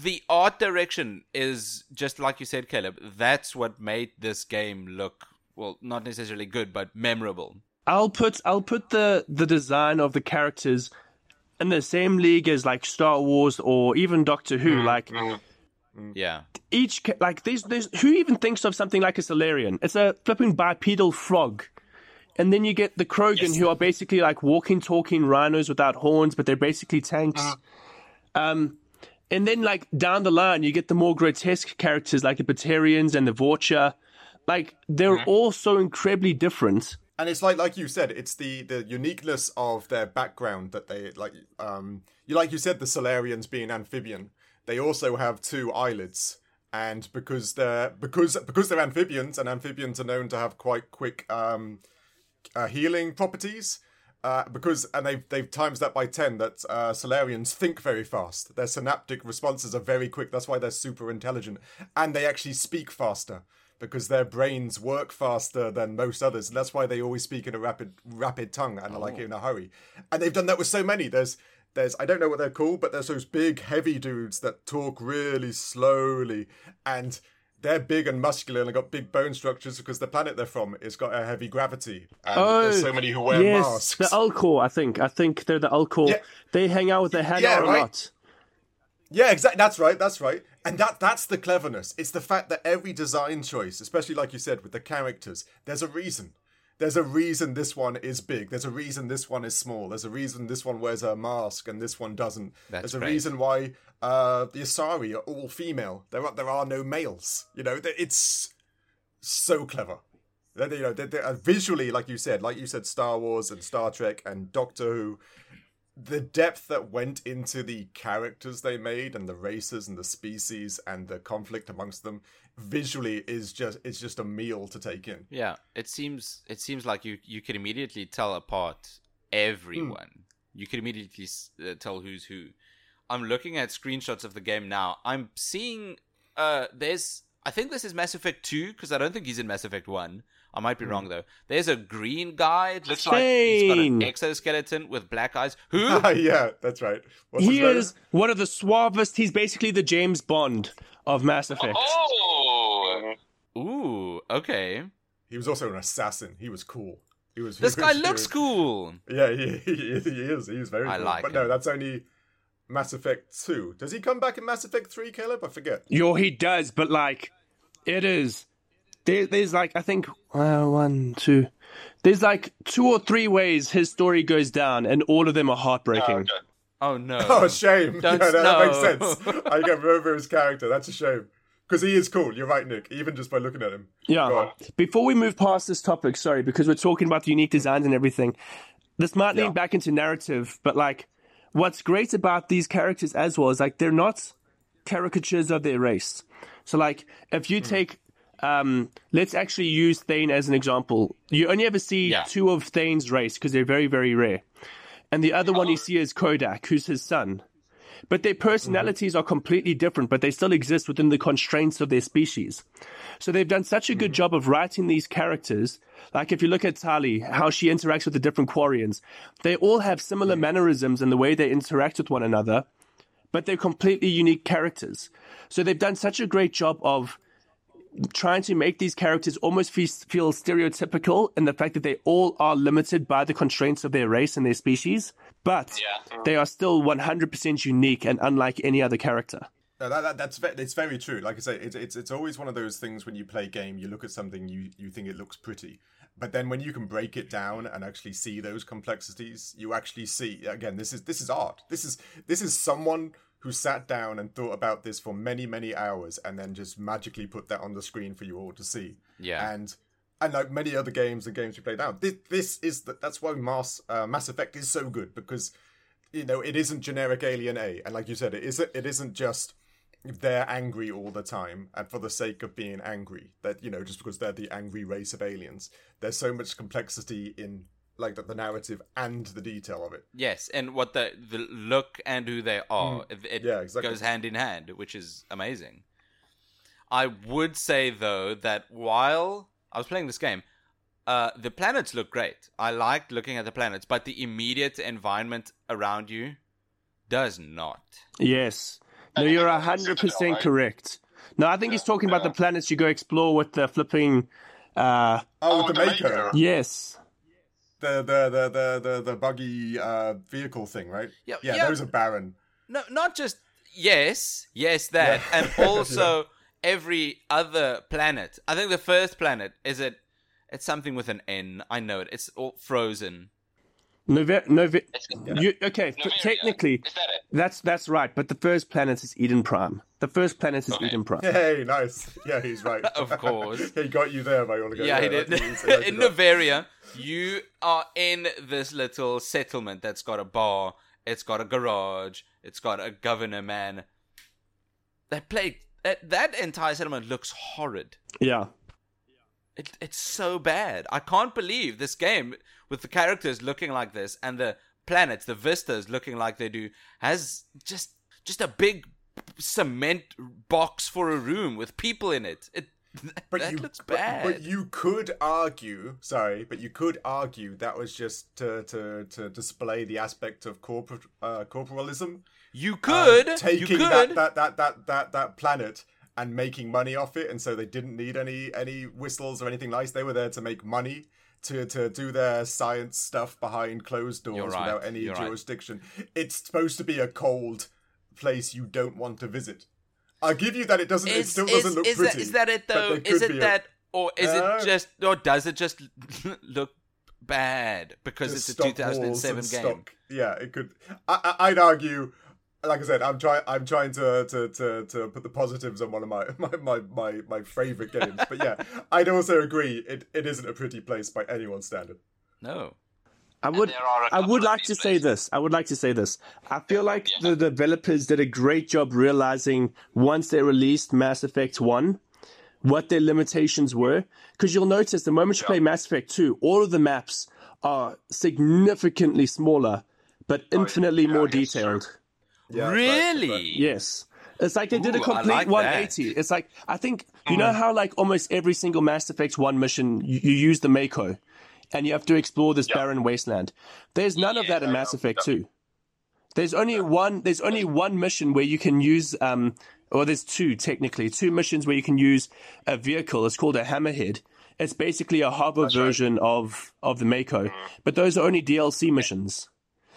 Speaker 1: the art direction is just like you said, Caleb. That's what made this game look well, not necessarily good, but memorable.
Speaker 3: I'll put I'll put the the design of the characters in the same league as like Star Wars or even Doctor Who. Mm, like mm, mm.
Speaker 1: Yeah.
Speaker 3: each like there's there's who even thinks of something like a Salarian? It's a flipping bipedal frog. And then you get the Krogan, who are basically like walking, talking rhinos without horns, but they're basically tanks. Um, and then like down the line, you get the more grotesque characters like the Batarians and the Vorcha. Like they're all so incredibly different.
Speaker 2: and it's like like you said it's the the uniqueness of their background that they like um you like you said the salarians being amphibian they also have two eyelids and because they're because because they're amphibians and amphibians are known to have quite quick um uh, healing properties uh, because and they've they've times that by ten that uh, Salarians think very fast. Their synaptic responses are very quick. That's why they're super intelligent, and they actually speak faster because their brains work faster than most others, and that's why they always speak in a rapid rapid tongue and are like in a hurry. And they've done that with so many. There's there's I don't know what they're called, but there's those big heavy dudes that talk really slowly and they're big and muscular and they've got big bone structures because the planet they're from has got a heavy gravity. And there's oh, so many who wear
Speaker 3: Oh, yes,
Speaker 2: masks.
Speaker 3: the Elcor, I think. I think they're the Elcor.
Speaker 2: Yeah.
Speaker 3: They hang out with their hand
Speaker 2: Yeah,
Speaker 3: out a lot.
Speaker 2: Yeah, exactly. That's right. That's right. And that that's the cleverness. It's the fact that every design choice, especially like you said with the characters, there's a reason. There's a reason this one is big. There's a reason this one is small. There's a reason this one wears a mask and this one doesn't.
Speaker 1: That's
Speaker 2: There's a
Speaker 1: great.
Speaker 2: reason why uh, the Asari are all female. There are there are no males. You know, it's so clever. They're, you know, they're, they're, uh, visually, like you said, like you said, Star Wars and Star Trek and Doctor Who the depth that went into the characters they made and the races and the species and the conflict amongst them visually is just it's just a meal to take in
Speaker 1: Yeah, it seems it seems like you you can immediately tell apart everyone. You can immediately s- uh, tell who's who. I'm looking at screenshots of the game now. I'm seeing uh there's I think this is Mass Effect 2 because I don't think he's in Mass Effect 1. I might be wrong though. There's a green guy. It looks like he's got an exoskeleton with black eyes. Who?
Speaker 2: yeah that's right What's
Speaker 3: He is one of the suavest. He's basically the James Bond of Mass Effect.
Speaker 4: Oh,
Speaker 1: Ooh, okay.
Speaker 2: he was also an assassin he was cool he was
Speaker 1: This
Speaker 2: he
Speaker 1: guy
Speaker 2: was- he
Speaker 1: looks
Speaker 2: was-
Speaker 1: cool.
Speaker 2: yeah he, he, he is he's very
Speaker 1: I
Speaker 2: cool
Speaker 1: like
Speaker 2: but no that's only mass effect 2 does he come back in mass effect 3 caleb i forget
Speaker 3: Yo, he does, but like, it is. There, there's like, I think, uh, one, two. There's like two or three ways his story goes down, and all of them are heartbreaking.
Speaker 4: okay.
Speaker 1: Oh no.
Speaker 2: oh shame
Speaker 1: Don't-
Speaker 2: yeah, no, that makes sense i can remember his character that's a shame because he is cool you're right nick even just by looking at him
Speaker 3: Yeah. Before we move past this topic, sorry, because we're talking about the unique designs and everything, this might lean
Speaker 2: Yeah.
Speaker 3: back into narrative, but like, what's great about these characters as well is like they're not caricatures of their race. So like, if you take, um, let's actually use Thane as an example. You only ever see
Speaker 1: Yeah.
Speaker 3: two of Thane's race because they're very, very rare. And the other one you see is Kodak, who's his son. But their mm-hmm. personalities are completely different, but they still exist within the constraints of their species. So they've done such a good mm-hmm. job of writing these characters. Like if you look at Tali, how she interacts with the different Quarians, they all have similar mm-hmm. mannerisms in the way they interact with one another, but they're completely unique characters. So they've done such a great job of trying to make these characters almost fe- feel stereotypical in the fact that they all are limited by the constraints of their race and their species, but
Speaker 4: Yeah. Mm.
Speaker 3: they are still 100% unique and unlike any other character.
Speaker 2: No, that, that that's ve- it's very true. Like I say, it's it's it's always one of those things when you play a game, you look at something, you you think it looks pretty, but then when you can break it down and actually see those complexities, you actually see again. This is this is art. This is this is someone who sat down and thought about this for many many hours and then just magically put that on the screen for you all to see.
Speaker 1: Yeah.
Speaker 2: and and like many other games and games we play now, this this is the, that's why Mass uh, Mass Effect is so good because you know it isn't generic Alien A, and like you said, it isn't it isn't just they're angry all the time and for the sake of being angry that you know just because they're the angry race of aliens there's so much complexity in like the, the narrative and the detail of it
Speaker 1: Yes, and what the the look and who they are, it, it
Speaker 2: Mm. Yeah, exactly.
Speaker 1: goes hand in hand, which is amazing. I would say though that while I was playing this game, uh, the planets look great. I liked looking at the planets, but the immediate environment around you does not.
Speaker 3: Yes. No, you're
Speaker 4: even
Speaker 3: hundred percent correct. No, I think he's talking about the planets you go explore with the flipping. Uh,
Speaker 2: Oh,
Speaker 4: Oh,
Speaker 2: with the
Speaker 4: the
Speaker 2: Mako,
Speaker 4: Mako.
Speaker 3: yes.
Speaker 2: The the the the the, the buggy uh, vehicle thing, right?
Speaker 1: Yeah,
Speaker 2: yeah,
Speaker 1: yeah.
Speaker 2: those are barren.
Speaker 1: No, not just yes, yes that,
Speaker 2: Yeah.
Speaker 1: and also every other planet. I think the first planet is it. It's something with an N. I know it. It's all frozen.
Speaker 3: Nove- Nove- you, okay, f-
Speaker 4: Noveria.
Speaker 3: technically,
Speaker 4: Is that it?
Speaker 3: that's that's right. But the first planet is Eden Prime. The first planet is
Speaker 4: Okay.
Speaker 3: Eden Prime.
Speaker 2: Hey, nice. Yeah, he's right.
Speaker 1: Of course.
Speaker 2: he got you there by all accounts.
Speaker 1: Yeah, he did.
Speaker 2: that's he said,
Speaker 1: in
Speaker 2: that's right.
Speaker 1: Noveria, you are in this little settlement that's got a bar, it's got a garage, it's got a governor man. That play that that entire settlement looks horrid.
Speaker 3: Yeah.
Speaker 1: It, it's so bad. I can't believe this game with the characters looking like this and the planets, the vistas looking like they do, has just just a big cement box for a room with people in it. It
Speaker 2: But
Speaker 1: that
Speaker 2: you,
Speaker 1: looks bad.
Speaker 2: But, you could argue, sorry, but you could argue that was just to to, to display the aspect of corpor- uh, corporalism.
Speaker 1: you
Speaker 2: um,
Speaker 1: could
Speaker 2: taking
Speaker 1: you could
Speaker 2: that, that that that that that planet and making money off it, and so they didn't need any any whistles or anything nice. They were there to make money. To, to do their science stuff behind closed doors
Speaker 1: right,
Speaker 2: without any
Speaker 1: you're right.
Speaker 2: jurisdiction. It's supposed to be a cold place you don't want to visit. I'll give you that it doesn't. it
Speaker 1: is,
Speaker 2: still
Speaker 1: is,
Speaker 2: doesn't look
Speaker 1: is
Speaker 2: pretty.
Speaker 1: that, is that it though? Is it
Speaker 2: be a-
Speaker 1: that, or is
Speaker 2: Uh,
Speaker 1: it just, or does it just look bad because it's a 2007 game?
Speaker 2: stock- Yeah, it could. I, I, I'd argue, like I said, I'm trying. I'm trying to, to to to put the positives on one of my my my my, my favorite games. But yeah, I'd also agree it, it isn't a pretty place by anyone's standard.
Speaker 1: No.
Speaker 3: I would
Speaker 4: there are a
Speaker 3: I
Speaker 4: couple
Speaker 3: would like
Speaker 4: these
Speaker 3: to say this. I would like to say this. I feel like the developers did a great job realizing once they released Mass Effect 1 what their limitations were because you'll notice the moment you play Mass Effect 2 all of the maps are significantly smaller but oh, infinitely more
Speaker 4: yeah, yes, sir.
Speaker 3: detailed.
Speaker 2: Yeah, that's right,
Speaker 1: really?
Speaker 2: right.
Speaker 3: Yes. It's like they did a
Speaker 1: Ooh, I
Speaker 3: complete
Speaker 1: like that.
Speaker 3: 180. It's like I think you know how like almost every single Mass Effect 1 mission you, you use the Mako and you have to explore this barren wasteland. There's none of that in Mass
Speaker 4: know.
Speaker 3: Effect 2. There's only one there's only one mission where you can use um or there's two technically, two missions where you can use a vehicle. It's called a hammerhead. It's basically a hover version of of the Mako. But those are only DLC missions.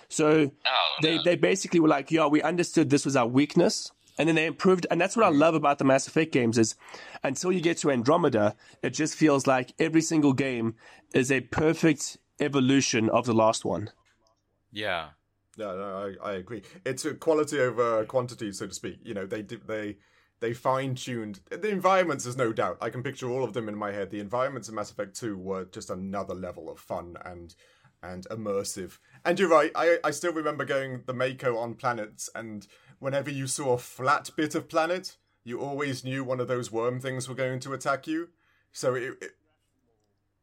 Speaker 3: So
Speaker 4: Oh,
Speaker 3: they
Speaker 4: no.
Speaker 3: they basically were like, yeah, we understood this was our weakness, and then they improved. And that's what I mm-hmm. love about the Mass Effect games is until you get to Andromeda, it just feels like every single game is a perfect evolution of the last one.
Speaker 1: Yeah.
Speaker 2: No, no, I, I agree. It's a quality over quantity, so to speak. You know, they did they they fine tuned the environments. There's no doubt. I can picture all of them in my head. The environments in Mass Effect Two were just another level of fun and and immersive. And you're right. I I still remember going the Mako on planets, and whenever you saw a flat bit of planet, you always knew one of those worm things were going to attack you. So it, it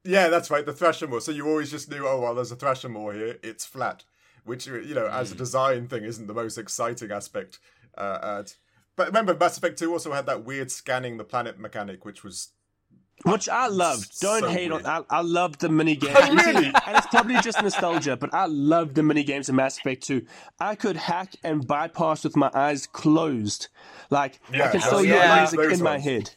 Speaker 2: yeah, that's right. The Thresher So you always just knew, oh well, there's a Thresher here. It's flat, which you know, as a design thing, isn't the most exciting aspect. Uh, at... But remember, Mass Effect Two also had that weird scanning the planet mechanic, which was
Speaker 3: Which I loved. Don't
Speaker 2: So
Speaker 3: hate
Speaker 2: weird.
Speaker 3: on. I, I loved the mini games.
Speaker 2: Oh, really?
Speaker 3: and it's probably just nostalgia, but I loved the mini games in Mass Effect 2. I could hack and bypass with my eyes closed. Like I can still hear
Speaker 1: yeah,
Speaker 3: music in my head.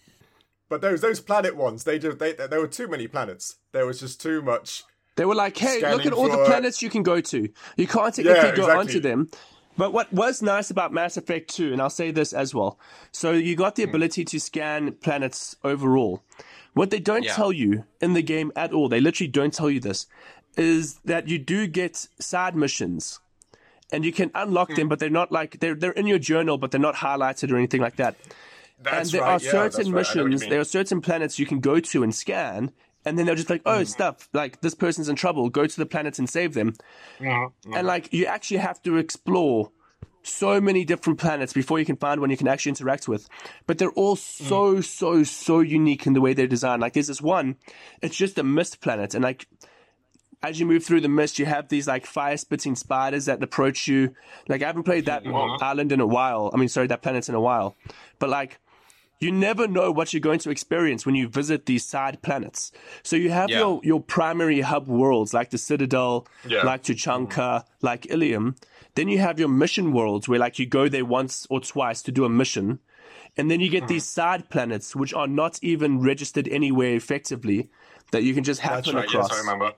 Speaker 2: But those those planet ones, they just they there were too many planets. There was just too much.
Speaker 3: They were like, "Hey, look at all the planets you can go to. You can't technically
Speaker 2: Yeah,
Speaker 3: go
Speaker 2: exactly.
Speaker 3: onto them." But what was nice about Mass Effect 2, and I'll say this as well, so you got the hmm. ability to scan planets overall. What they don't
Speaker 1: Yeah.
Speaker 3: tell you in the game at all, they literally don't tell you this, is that you do get side missions. And you can unlock them, but they're not like they're they're in your journal, but they're not highlighted or anything like that.
Speaker 2: That's
Speaker 3: and there
Speaker 2: right.
Speaker 3: are
Speaker 2: yeah,
Speaker 3: certain
Speaker 2: that's right. I know what you
Speaker 3: missions, there are certain planets you can go to and scan, and then they'll just like, oh,
Speaker 2: Mm.
Speaker 3: stuff, like this person's in trouble, go to the planet and save them.
Speaker 2: Mm-hmm.
Speaker 3: And like, you actually have to explore so many different planets before you can find one you can actually interact with. But they're all so,
Speaker 2: Mm.
Speaker 3: so, so unique in the way they're designed. Like, there's this one, it's just a mist planet, and like, as you move through the mist, you have these like fire spitting spiders that approach you. Like I haven't played that island in a while. I mean, sorry, that planet in a while. But like, you never know what you're going to experience when you visit these side planets. So you have
Speaker 1: Yeah.
Speaker 3: your, your primary hub worlds like the Citadel,
Speaker 4: Yeah.
Speaker 3: like Tuchanka, like Ilium. Then you have your mission worlds where like you go there once or twice to do a mission. And then you get these mm-hmm. side planets which are not even registered anywhere effectively that you can just happen
Speaker 2: That's right,
Speaker 4: Yes,
Speaker 3: across.
Speaker 4: I remember.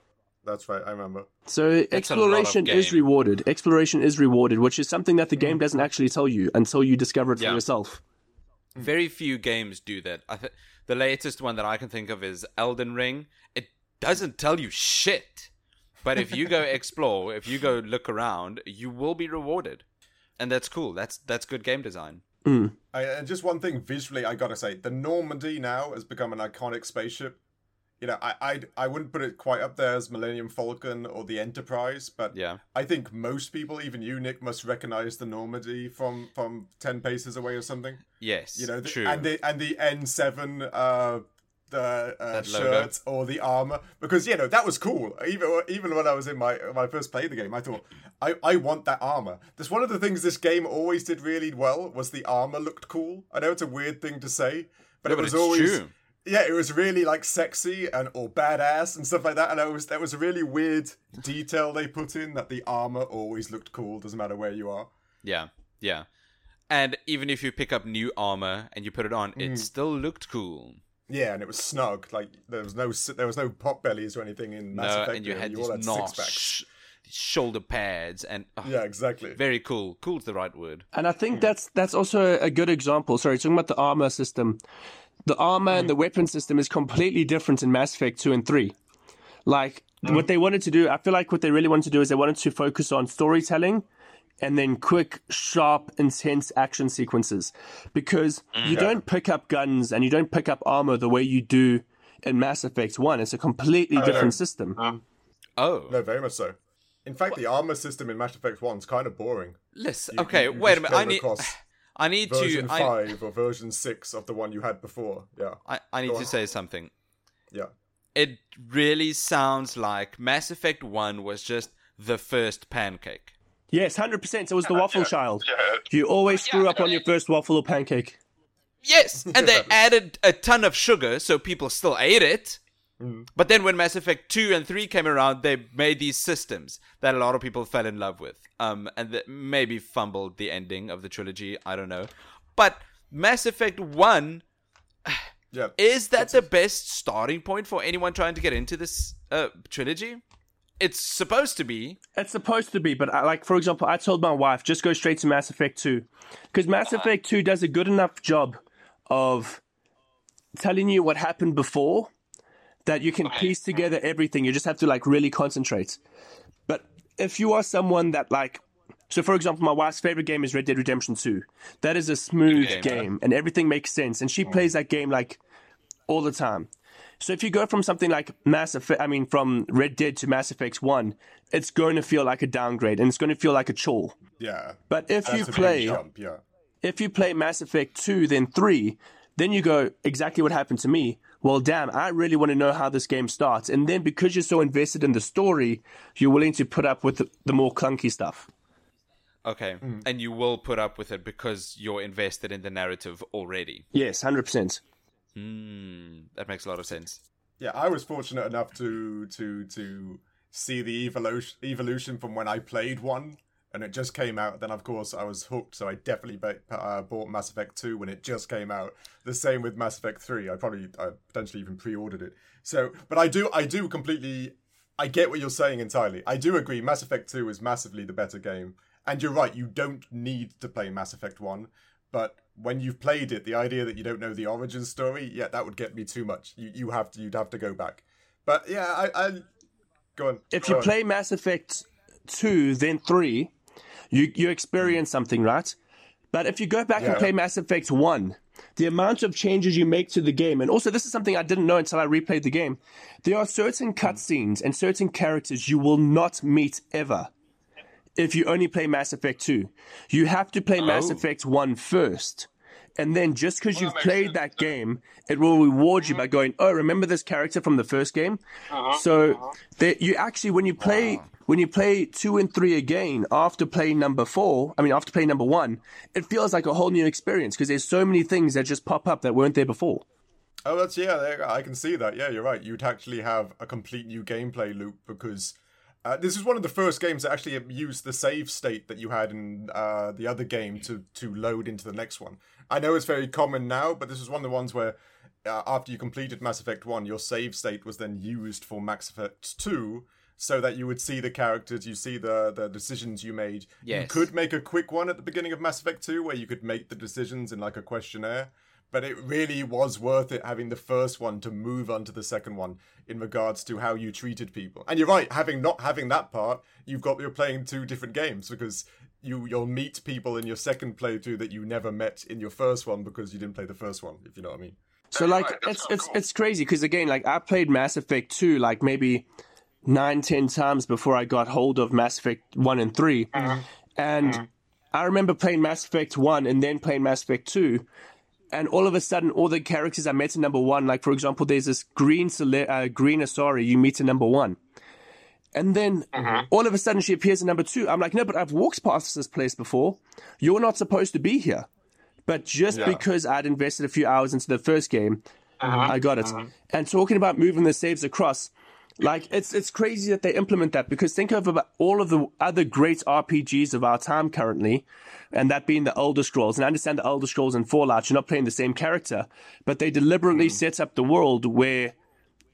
Speaker 2: That's right. I remember.
Speaker 3: So
Speaker 1: a
Speaker 3: exploration is rewarded. Exploration is rewarded, which is something that the game mm. doesn't actually tell you until you discover it for
Speaker 1: Yeah.
Speaker 3: yourself. Mm.
Speaker 1: Very few games do that. I th- the latest one that I can think of is Elden Ring. It doesn't tell you shit, but if you go explore, if you go look around, you will be rewarded, and that's cool. That's that's good game design.
Speaker 2: I, and just one thing visually, I gotta say, the Normandy now has become an iconic spaceship. You know, I I I wouldn't put it quite up there as Millennium Falcon or the Enterprise, but
Speaker 1: Yeah.
Speaker 2: I think most people, even you, Nick, must recognize the Normandy from from ten paces away or something.
Speaker 1: Yes,
Speaker 2: You know, the,
Speaker 1: true.
Speaker 2: and the and the N seven uh the uh,
Speaker 1: That logo.
Speaker 2: shirt or the armor because you know that was cool. Even even when I was in my when I first played the game, I thought I I want that armor. That's one of the things this game always did really well was the armor looked cool. I know it's a weird thing to say, but
Speaker 1: No,
Speaker 2: it
Speaker 1: but
Speaker 2: was always
Speaker 1: true.
Speaker 2: yeah, it was really like sexy and or badass and stuff like that. And it was that was a really weird detail they put in that the armor always looked cool, doesn't matter where you are.
Speaker 1: Yeah, yeah. And even if you pick up new armor and you put it on,
Speaker 2: Mm.
Speaker 1: it still looked cool.
Speaker 2: Yeah, and it was snug. Like there was no there was no pop bellies or anything in Mass
Speaker 1: no,
Speaker 2: Effect.
Speaker 1: and you had
Speaker 2: all
Speaker 1: these
Speaker 2: had six-packs.
Speaker 1: sh- shoulder pads and oh,
Speaker 2: Yeah, exactly.
Speaker 1: very cool. Cool's the right word.
Speaker 3: And I think that's that's also a good example. Sorry, talking about the armor system. The armor and the weapon system is completely different in Mass Effect 2 and 3. Like mm. what they wanted to do, I feel like what they really wanted to do is they wanted to focus on storytelling and then quick, sharp, intense action sequences. Because mm. you don't pick up guns and you don't pick up armor the way you do in Mass Effect 1. It's a completely oh. different system.
Speaker 1: Um, oh,
Speaker 2: No, very much so. In fact, the armor system in Mass Effect One's kind of boring.
Speaker 1: listen.
Speaker 2: You-
Speaker 1: okay,
Speaker 2: you- you
Speaker 1: wait a minute. I need. I need to.
Speaker 2: Version
Speaker 1: I,
Speaker 2: five or version six of the one you had before. Yeah,
Speaker 1: I, I need
Speaker 2: Go
Speaker 1: to
Speaker 2: on.
Speaker 1: say something.
Speaker 2: yeah.
Speaker 1: It really sounds like Mass Effect One was just the first pancake.
Speaker 3: Yes, 100%. It was the waffle child.
Speaker 4: Yeah.
Speaker 3: You always screw up on your first waffle or pancake.
Speaker 1: Yes, and they added a ton of sugar, so people still ate it.
Speaker 2: Mm.
Speaker 1: But then when Mass Effect 2 and 3 came around, they made these systems that a lot of people fell in love with. Um, and that maybe fumbled the ending of the trilogy. I don't know. But Mass Effect 1,
Speaker 2: Yeah,
Speaker 1: is that the best starting point for anyone trying to get into this uh, trilogy? It's supposed to be.
Speaker 3: It's supposed to be, but I, like for example, I told my wife just go straight to Mass Effect Two, because Mass uh-huh. Effect Two does a good enough job of telling you what happened before that you can piece together everything. You just have to like really concentrate. But if you are someone that like, so for example, my wife's favorite game is Red Dead Redemption Two. That is a smooth
Speaker 1: game,
Speaker 3: game, and everything makes sense, and she hmm. plays that game like all the time. So if you go from something like Mass Effect, I mean, from Red Dead to Mass Effect 1, it's going to feel like a downgrade and it's going to feel like a chore.
Speaker 2: Yeah.
Speaker 3: But if
Speaker 2: That's you
Speaker 3: play,
Speaker 2: jump, yeah.
Speaker 3: if you play Mass Effect 2, then 3, then you go exactly what happened to me. Well, damn, I really want to know how this game starts. And then because you're so invested in the story, you're willing to put up with the, more clunky stuff.
Speaker 1: Okay. Mm. And you will put up with it because you're invested in the narrative already.
Speaker 3: Yes, 100%.
Speaker 1: Hmm, that makes a lot of sense.
Speaker 2: Yeah, I was fortunate enough to to to see the evolution evolution from when I played one, and it just came out. Then of course I was hooked, so I definitely ba- uh, bought Mass Effect Two when it just came out. The same with Mass Effect Three. I probably I potentially even pre-ordered it. So, but I do I do completely I get what you're saying entirely. I do agree. Mass Effect Two is massively the better game, and you're right. You don't need to play Mass Effect One, but when you've played it, the idea that you don't know the origin story, yeah, that would get me too much. You, you have to, you'd have to go back. But yeah, I, I go on.
Speaker 3: If
Speaker 2: Go
Speaker 3: you
Speaker 2: on.
Speaker 3: play Mass Effect Two, then Three, you you experience mm. something, right? But if you go back and play Mass Effect 1, the amount of changes you make to the game, and also this is something I didn't know until I replayed the game, there are certain mm. cutscenes and certain characters you will not meet ever if you only play Mass Effect 2. You have to play Mass
Speaker 1: Oh.
Speaker 3: Effect 1 first. And then just because you've
Speaker 4: makes
Speaker 3: played
Speaker 4: sense,
Speaker 3: that game, it will reward you by going, oh, remember this character from the first game?
Speaker 4: Uh-huh.
Speaker 3: So there, you actually, when you play when you play two and three again after playing number four, I mean, after playing number one, it feels like a whole new experience because there's so many things that just pop up that weren't there before.
Speaker 2: Oh, that's yeah. I can see that. Yeah, you're right. You'd actually have a complete new gameplay loop because uh, this is one of the first games that actually used the save state that you had in uh, the other game to to load into the next one. I know it's very common now, but this is one of the ones where uh, after you completed Mass Effect One, your save state was then used for Mass Effect Two. So that you would see the characters, you see the the decisions you made. You could make a quick one at the beginning of Mass Effect 2 where you could make the decisions in like a questionnaire, but it really was worth it having the first one to move on to the second one in regards to how you treated people. And you're right, having not having that part, you've got you're playing two different games because you you'll meet people in your second playthrough that you never met in your first one because you didn't play the first one, if you know what I mean.
Speaker 3: So
Speaker 4: Yeah,
Speaker 3: like
Speaker 4: right,
Speaker 3: it's it's
Speaker 4: cool.
Speaker 3: it's crazy because again, like I played Mass Effect two like maybe nine ten times before I got hold of Mass Effect one and 3 mm-hmm. and mm-hmm. I remember playing Mass Effect one and then playing Mass Effect two. And all of a sudden, all the characters I met in number one, like for example, there's this green Cele- uh, green Asari you meet in number one, and then mm-hmm. all of a sudden she appears in number two. I'm like, no, but I've walked past this place before. You're not supposed to be here. But just
Speaker 2: Yeah.
Speaker 3: because I'd invested a few hours into the first game, uh-huh. I got it. Uh-huh. And talking about moving the saves across, like it's it's crazy that they implement that because think of about all of the other great RPGs of our time currently, and that being the Elder Scrolls. And I understand the Elder Scrolls and Fallout, you're not playing the same character, but they deliberately mm. set up the world where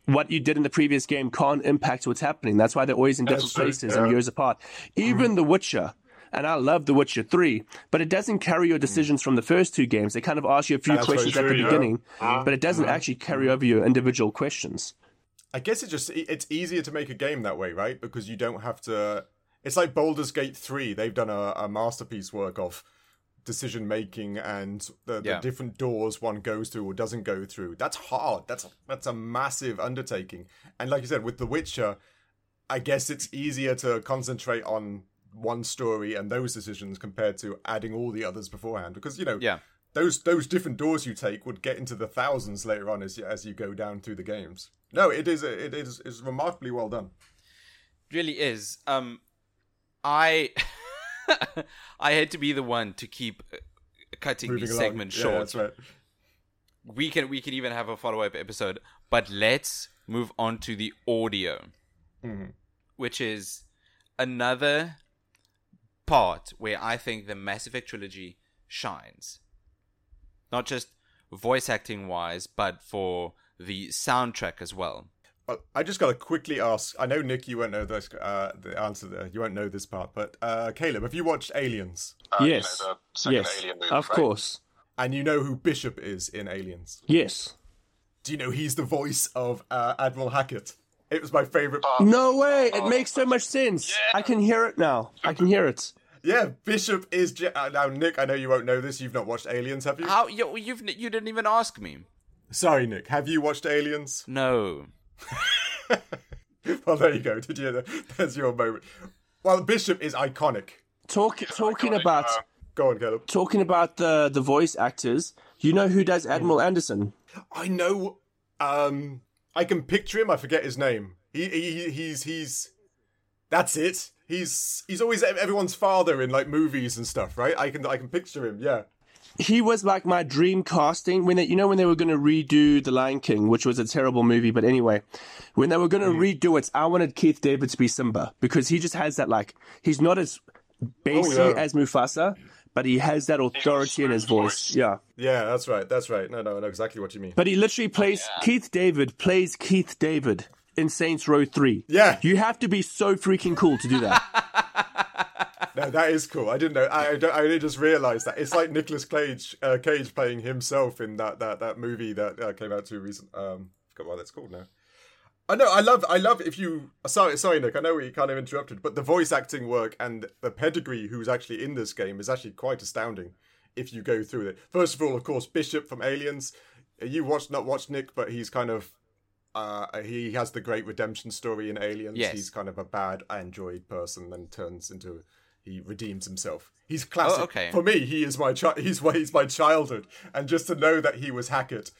Speaker 3: what you did in the previous game can't impact what's happening. That's why they're always in different
Speaker 2: true,
Speaker 3: places and years apart. Even mm. The Witcher, and I love The Witcher 3, but it doesn't carry your mm. decisions from the first two games. They kind of ask you a few
Speaker 2: That's
Speaker 3: questions at
Speaker 2: true,
Speaker 3: the
Speaker 2: yeah.
Speaker 3: beginning, uh-huh. but it doesn't uh-huh. actually carry over your individual questions.
Speaker 2: I guess it just it's easier to make a game that way, right? Because you don't have to. It's like Baldur's Gate three. They've done a, a masterpiece work of decision making and the, the
Speaker 1: Yeah.
Speaker 2: different doors one goes through or doesn't go through. That's hard. That's that's a massive undertaking. And like you said, with The Witcher, I guess it's easier to concentrate on one story and those decisions compared to adding all the others beforehand. Because you know,
Speaker 1: Yeah.
Speaker 2: those those different doors you take would get into the thousands later on as you, as you go down through the games. No, it is it is is remarkably well done.
Speaker 1: really is. Um, I I had to be the one to keep uh, cutting
Speaker 2: Moving
Speaker 1: these segments
Speaker 2: Yeah,
Speaker 1: short.
Speaker 2: that's right.
Speaker 1: we can we can even have a follow up episode, but let's move on to the audio,
Speaker 2: Mhm.
Speaker 1: which is another part where I think the Mass Effect trilogy shines. Not just voice acting wise, but for the soundtrack as well.
Speaker 2: Well, I just got to quickly ask. I know Nick, you won't know this, uh, the answer. There. You won't know this part, but uh, Caleb, have you watched Aliens?
Speaker 4: Uh, you know,
Speaker 3: yes.
Speaker 4: the
Speaker 3: yes.
Speaker 4: Alien movie,
Speaker 3: of
Speaker 4: right?
Speaker 3: course.
Speaker 2: And you know who Bishop is in Aliens?
Speaker 3: Yes.
Speaker 2: Do you know he's the voice of uh, Admiral Hackett? It was my favorite. Part.
Speaker 3: No way. It makes so much sense. I can hear it now. I can hear it.
Speaker 2: Yeah, Bishop is. J- uh, now, Nick, I know you won't know this. You've not watched Aliens, have you?
Speaker 1: How you you've you didn't even ask me.
Speaker 2: Sorry, Nick. Have you watched Aliens?
Speaker 1: No.
Speaker 2: well, there you go. Did you? There's your moment. Well, Bishop is iconic.
Speaker 3: Talk, talking
Speaker 4: iconic,
Speaker 3: about
Speaker 4: uh,
Speaker 2: Go on, Caleb.
Speaker 3: talking about the the voice actors. You know who does Admiral Anderson?
Speaker 2: I know. Um, I can picture him. I forget his name. He, he he's he's. That's it. He's he's always everyone's father in like movies and stuff, right? I can I can picture him. Yeah.
Speaker 3: He was like my dream casting when they, you know, when they were going to redo The Lion King, which was a terrible movie, but anyway, when they were going to mm-hmm. redo it, I wanted Keith David to be Simba because he just has that like he's not as bassy
Speaker 2: Oh, yeah.
Speaker 3: as Mufasa, but he has that authority in his voice.
Speaker 4: voice.
Speaker 3: Yeah,
Speaker 2: Yeah, that's right. That's right. No, no, I know exactly what you mean.
Speaker 3: but he literally plays Keith David plays Keith David in Saints Row Three.
Speaker 2: Yeah.
Speaker 3: you have to be so freaking cool to do that.
Speaker 2: No, that is cool. I didn't know. I I, I only just realised that it's like Nicolas Cage, uh, Cage playing himself in that that that movie that uh, came out too recent. Um, forgot what that's called now. I know. I love. I love if you. Sorry, sorry, Nick. I know we kind of interrupted, but the voice acting work and the pedigree who's actually in this game is actually quite astounding. If you go through it, first of all, of course, Bishop from Aliens. You watched not watched Nick, but he's kind of. Uh, he has the great redemption story in Aliens.
Speaker 1: Yes.
Speaker 2: He's kind of a bad android person, then turns into he redeems himself. He's classic.
Speaker 1: Oh, okay.
Speaker 2: For me, he is my chi- he's my he's my childhood, and just to know that he was Hackett,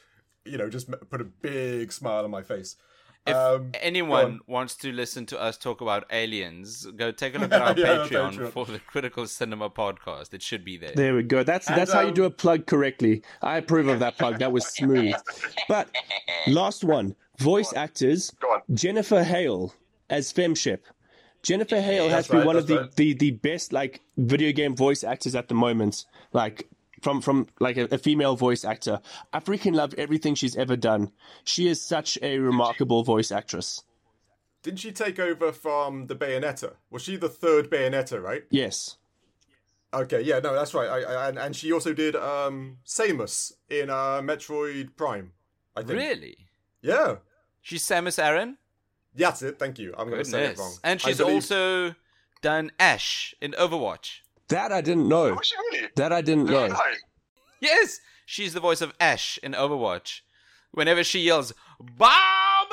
Speaker 2: you know, just put a big smile on my face.
Speaker 1: If
Speaker 2: Um,
Speaker 1: anyone wants to listen to us talk about aliens, go take a look at our
Speaker 2: Yeah,
Speaker 1: Patreon,
Speaker 2: Patreon.
Speaker 1: for the Critical Cinema podcast. It should be there.
Speaker 3: There we go. That's
Speaker 2: And,
Speaker 3: that's how you
Speaker 2: um,
Speaker 3: do a plug correctly. I approve of that plug. That was smooth. But last one, voice actors.
Speaker 4: Go on.
Speaker 3: Jennifer Hale as FemShep. Jennifer Hale has
Speaker 2: That's
Speaker 3: to be
Speaker 2: right,
Speaker 3: one of the,
Speaker 2: right.
Speaker 3: the, the best like video game voice actors at the moment. Like from from like a, a female voice actor. I freaking love everything she's ever done. She is such a remarkable voice actress.
Speaker 2: Didn't she take over from the Bayonetta? Was she the third Bayonetta, right?
Speaker 3: Yes.
Speaker 2: Okay, yeah, no, that's right. I, I, and, and she also did um, Samus in uh, Metroid Prime. I think.
Speaker 1: Really?
Speaker 2: Yeah.
Speaker 1: She's Samus Aran?
Speaker 2: That's it. Thank you. I'm going to say it wrong.
Speaker 1: And she's
Speaker 2: believe-
Speaker 1: also done Ashe in Overwatch.
Speaker 3: That I didn't know.
Speaker 4: Was she really?
Speaker 3: That I didn't know.
Speaker 1: Yes, she's the voice of Ashe in Overwatch. Whenever she yells "Bob,"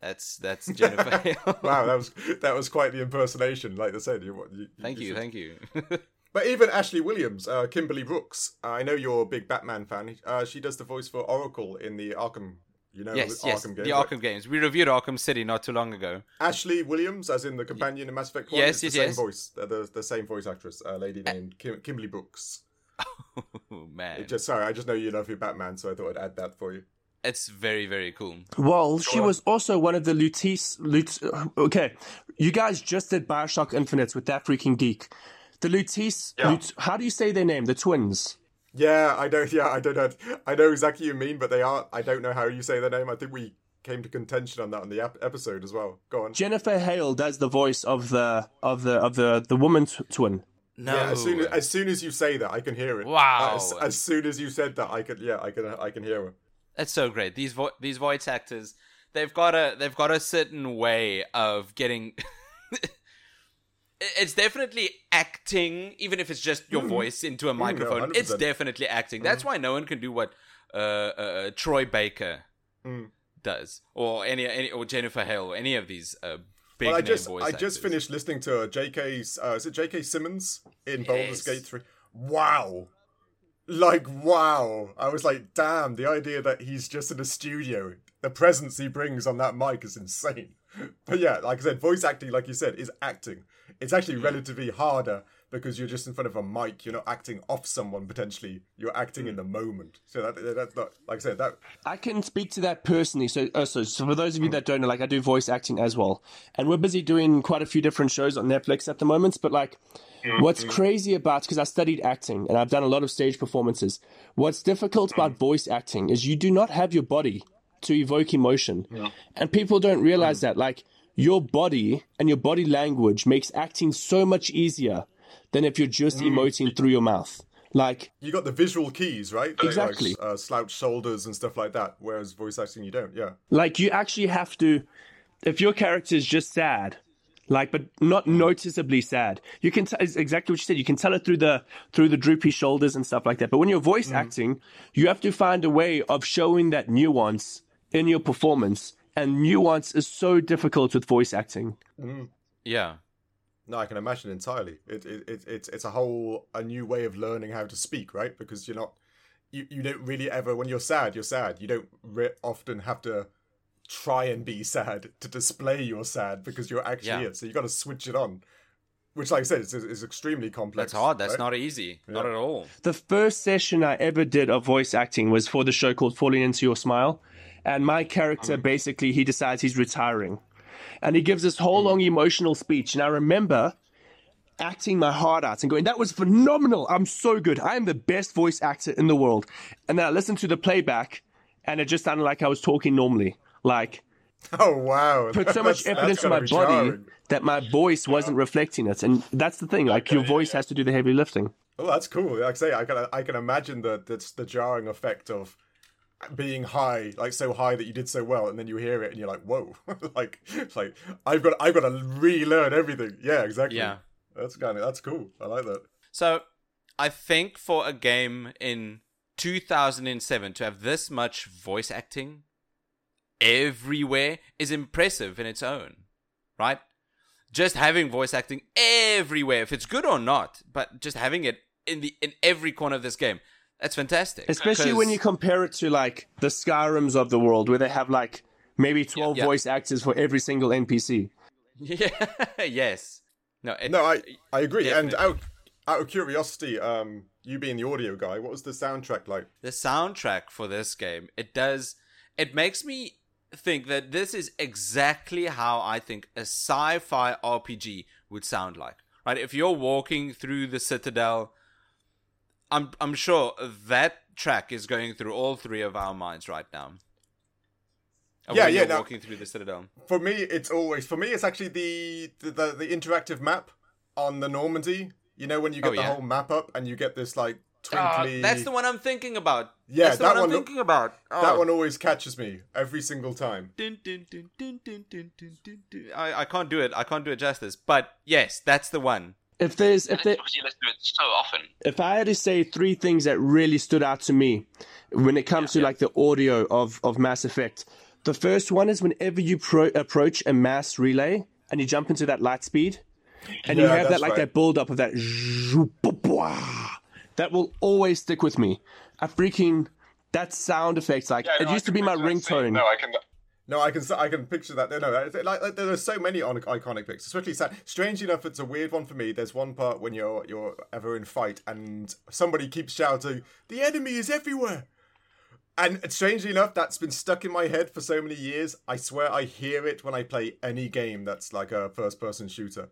Speaker 1: that's that's Jennifer Hale.
Speaker 2: Wow, that was that was quite the impersonation. Like I said, you. you
Speaker 1: thank you,
Speaker 2: should-
Speaker 1: thank you.
Speaker 2: But even Ashley Williams, uh, Kimberly Brooks, uh, I know you're a big Batman fan. Uh, she does the voice for Oracle in the Arkham. You know,
Speaker 1: yes,
Speaker 2: the
Speaker 1: yes,
Speaker 2: Arkham
Speaker 1: the
Speaker 2: games, right?
Speaker 1: Arkham games. We reviewed Arkham City not too long ago.
Speaker 2: Ashley Williams, as in the companion in Mass Effect. 1,
Speaker 1: Yes,
Speaker 2: it's
Speaker 1: yes,
Speaker 2: the
Speaker 1: yes.
Speaker 2: same voice, uh, the the same voice actress, a lady named Kim- Kimberly Brooks.
Speaker 1: Oh, man,
Speaker 2: It just sorry, I just know you love your Batman, so I thought I'd add that for you.
Speaker 1: it's very very cool.
Speaker 3: Well, she was also one of the Lutis. Lut, okay, you guys just did Bioshock Infinite with that freaking geek. The Lutis.
Speaker 4: Yeah.
Speaker 3: Lut, how do you say their name? The twins.
Speaker 2: Yeah, I don't. Yeah, I don't know. I know exactly what you mean, but they are. I don't know how you say their name. I think we came to contention on that on the ep- episode as well. Go on.
Speaker 3: Jennifer Hale does the voice of the of the of the the woman t- twin.
Speaker 1: No,
Speaker 2: Yeah, as soon as, as soon as you say that, I can hear it.
Speaker 1: Wow.
Speaker 2: As, as soon as you said that, I could. Yeah, I can. I can hear her.
Speaker 1: That's so great. These vo- these voice actors, they've got a they've got a certain way of getting. it's definitely acting, even if it's just your voice into a microphone. it's
Speaker 2: 100%.
Speaker 1: definitely acting. That's why no one can do what uh, uh, Troy Baker
Speaker 2: Mm.
Speaker 1: does, or any, any or Jennifer Hale, or any of these uh, big
Speaker 2: Well, I just
Speaker 1: voice
Speaker 2: I
Speaker 1: actors.
Speaker 2: just finished listening to J.K.'s. Uh, is it J.K. Simmons in Baldur's Gate Three? Wow, like wow! I was like, damn! The idea that he's just in a studio, the presence he brings on that mic is insane. But yeah, like I said, voice acting, like you said, is acting. It's actually
Speaker 1: Hmm.
Speaker 2: relatively harder because you're just in front of a mic. You're not acting off someone potentially. You're acting in mm. the moment. So that that's not like I said that.
Speaker 3: I can speak to that personally. So, oh, so, so for those of you mm. that don't know, like I do voice acting as well, and we're busy doing quite a few different shows on Netflix at the moment. But like, mm-hmm. what's crazy about because I studied acting and I've done a lot of stage performances. What's difficult about mm. voice acting is you do not have your body to evoke emotion, and people don't realize that. Like your body and your body language makes acting so much easier than if you're just emoting through your mouth. Like
Speaker 2: You got the visual keys, right? Like,
Speaker 3: Exactly.
Speaker 2: uh, slouched shoulders and stuff like that. Whereas voice acting, you don't. Yeah.
Speaker 3: Like you actually have to, if your character is just sad, like but not noticeably sad, you can tell it's exactly what you said. You can tell it through the through the droopy shoulders and stuff like that. But when you're voice acting, you have to find a way of showing that nuance in your performance, and nuance is so difficult with voice acting. Mm-hmm.
Speaker 1: yeah.
Speaker 2: No, I can imagine entirely. It, it, it it's it's a whole a new way of learning how to speak, right? Because you're not you, you don't really ever when you're sad, you're sad. You don't re- often have to try and be sad to display you're sad because you're actually
Speaker 1: Yeah.
Speaker 2: it. So you've got to switch it on, which, like I said, is, is extremely complex.
Speaker 1: That's hard. That's
Speaker 2: right?
Speaker 1: not easy. Not at all.
Speaker 3: The first session I ever did of voice acting was for the show called Falling Into Your Smile. And my character mm-hmm. basically, he decides he's retiring. And he gives this whole mm-hmm. long emotional speech. And I remember acting my heart out and going, that was phenomenal. I'm so good. I am the best voice actor in the world. And then I listened to the playback and it just sounded like I was talking normally. Like,
Speaker 2: Oh wow!
Speaker 3: put so much effort into my body
Speaker 2: jarring.
Speaker 3: that my voice wasn't reflecting it. And that's the thing. Like, your voice has to do the heavy lifting.
Speaker 2: Oh, that's cool. Like I say, I can I can imagine the the, the jarring effect of being high, like so high that you did so well, and then you hear it and you're like, whoa, like like I've got I've got to relearn everything. Yeah, exactly.
Speaker 1: Yeah.
Speaker 2: that's kind of that's cool. I like that.
Speaker 1: So, I think for a game in 2007 to have this much voice acting everywhere is impressive in its own, right? Just having voice acting everywhere, if it's good or not, but just having it in the in every corner of this game, that's fantastic.
Speaker 3: Especially when you compare it to like the Skyrims of the world, where they have like maybe 12
Speaker 1: Yeah.
Speaker 3: voice actors for every single NPC.
Speaker 1: Yeah. yes. No. It,
Speaker 2: No, I I agree. And out out of curiosity, um, you being the audio guy, what was the soundtrack like?
Speaker 1: the soundtrack for this game it does it makes me think that this is exactly how i think a sci-fi rpg would sound like right if you're walking through the citadel I'm I'm sure that track is going through all three of our minds right now.
Speaker 2: Yeah, yeah. Now,
Speaker 1: walking through the Citadel.
Speaker 2: For me, it's always for me. It's actually the the, the, the interactive map on the Normandy. You know when you get
Speaker 1: oh,
Speaker 2: the
Speaker 1: yeah?
Speaker 2: whole map up and you get this like
Speaker 1: ah,
Speaker 2: twinkly.
Speaker 1: Uh, that's the one I'm thinking about.
Speaker 2: Yeah, that
Speaker 1: one, I'm thinking about. Oh.
Speaker 2: That one always catches me every single time.
Speaker 1: Dun, dun, dun, I I can't do it. I can't do it justice. But yes, that's the one.
Speaker 3: If there's if
Speaker 4: And
Speaker 3: there,
Speaker 4: it's because you listen to it so often.
Speaker 3: if I had to say three things that really stood out to me when it comes to like the audio of, of Mass Effect, the first one is whenever you pro- approach a mass relay and you jump into that light speed, and you have that like
Speaker 2: right.
Speaker 3: that build up of that, that will always stick with me. I freaking that sound effect like it used to be my ringtone.
Speaker 5: No, I can.
Speaker 2: No, I can I can picture that. No, no, like, like there are so many on iconic bits. Especially sad. Strangely enough, it's a weird one for me. There's one part when you're you're ever in fight and somebody keeps shouting, "The enemy is everywhere." And strangely enough, that's been stuck in my head for so many years. I swear I hear it when I play any game that's like a first-person shooter.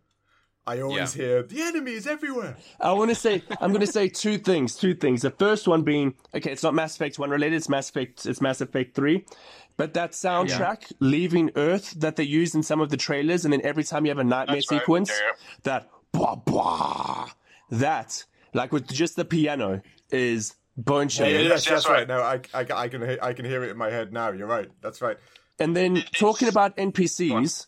Speaker 2: I always
Speaker 1: Yeah.
Speaker 2: hear, "The enemy is everywhere."
Speaker 3: I want to say I'm going to say two things. Two things. The first one being okay. It's not Mass Effect One related. It's Mass Effect. It's Mass Effect Three. But that soundtrack, "Leaving Earth," that they use in some of the trailers, and then every time you have a nightmare
Speaker 5: That's right,
Speaker 3: sequence,
Speaker 5: yeah.
Speaker 3: that blah blah, that like with just the piano is bone
Speaker 2: Yeah,
Speaker 3: chilling.
Speaker 2: yeah, yes,
Speaker 5: Yes,
Speaker 2: that's
Speaker 5: that's
Speaker 2: right. No, I, I, I can hear, I can hear it in my head now. You're right. That's right.
Speaker 3: And then talking about NPCs,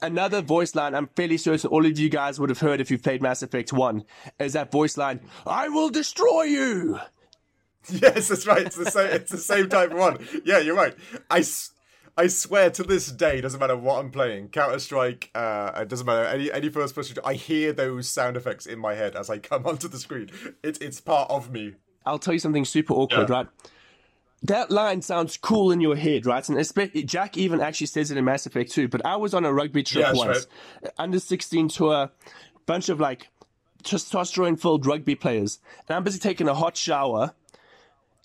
Speaker 3: another voice line I'm fairly certain all of you guys would have heard if you've played Mass Effect 1 is that voice line, I will destroy you.
Speaker 2: Yes, that's right. It's the same. It's the same type of one. Yeah, you're right. I, I swear to this day, doesn't matter what I'm playing, Counter Strike. Uh, it doesn't matter any any first person. I hear those sound effects in my head as I come onto the screen. It's it's part of me.
Speaker 3: I'll tell you something super awkward,
Speaker 5: Yeah.
Speaker 3: right? That line sounds cool in your head, right? And espe- Jack even actually says it in Mass Effect 2. But I was on a rugby trip
Speaker 2: Yeah, that's
Speaker 3: once, under 16 tour, bunch of like testosterone filled rugby players. And I'm busy taking a hot shower.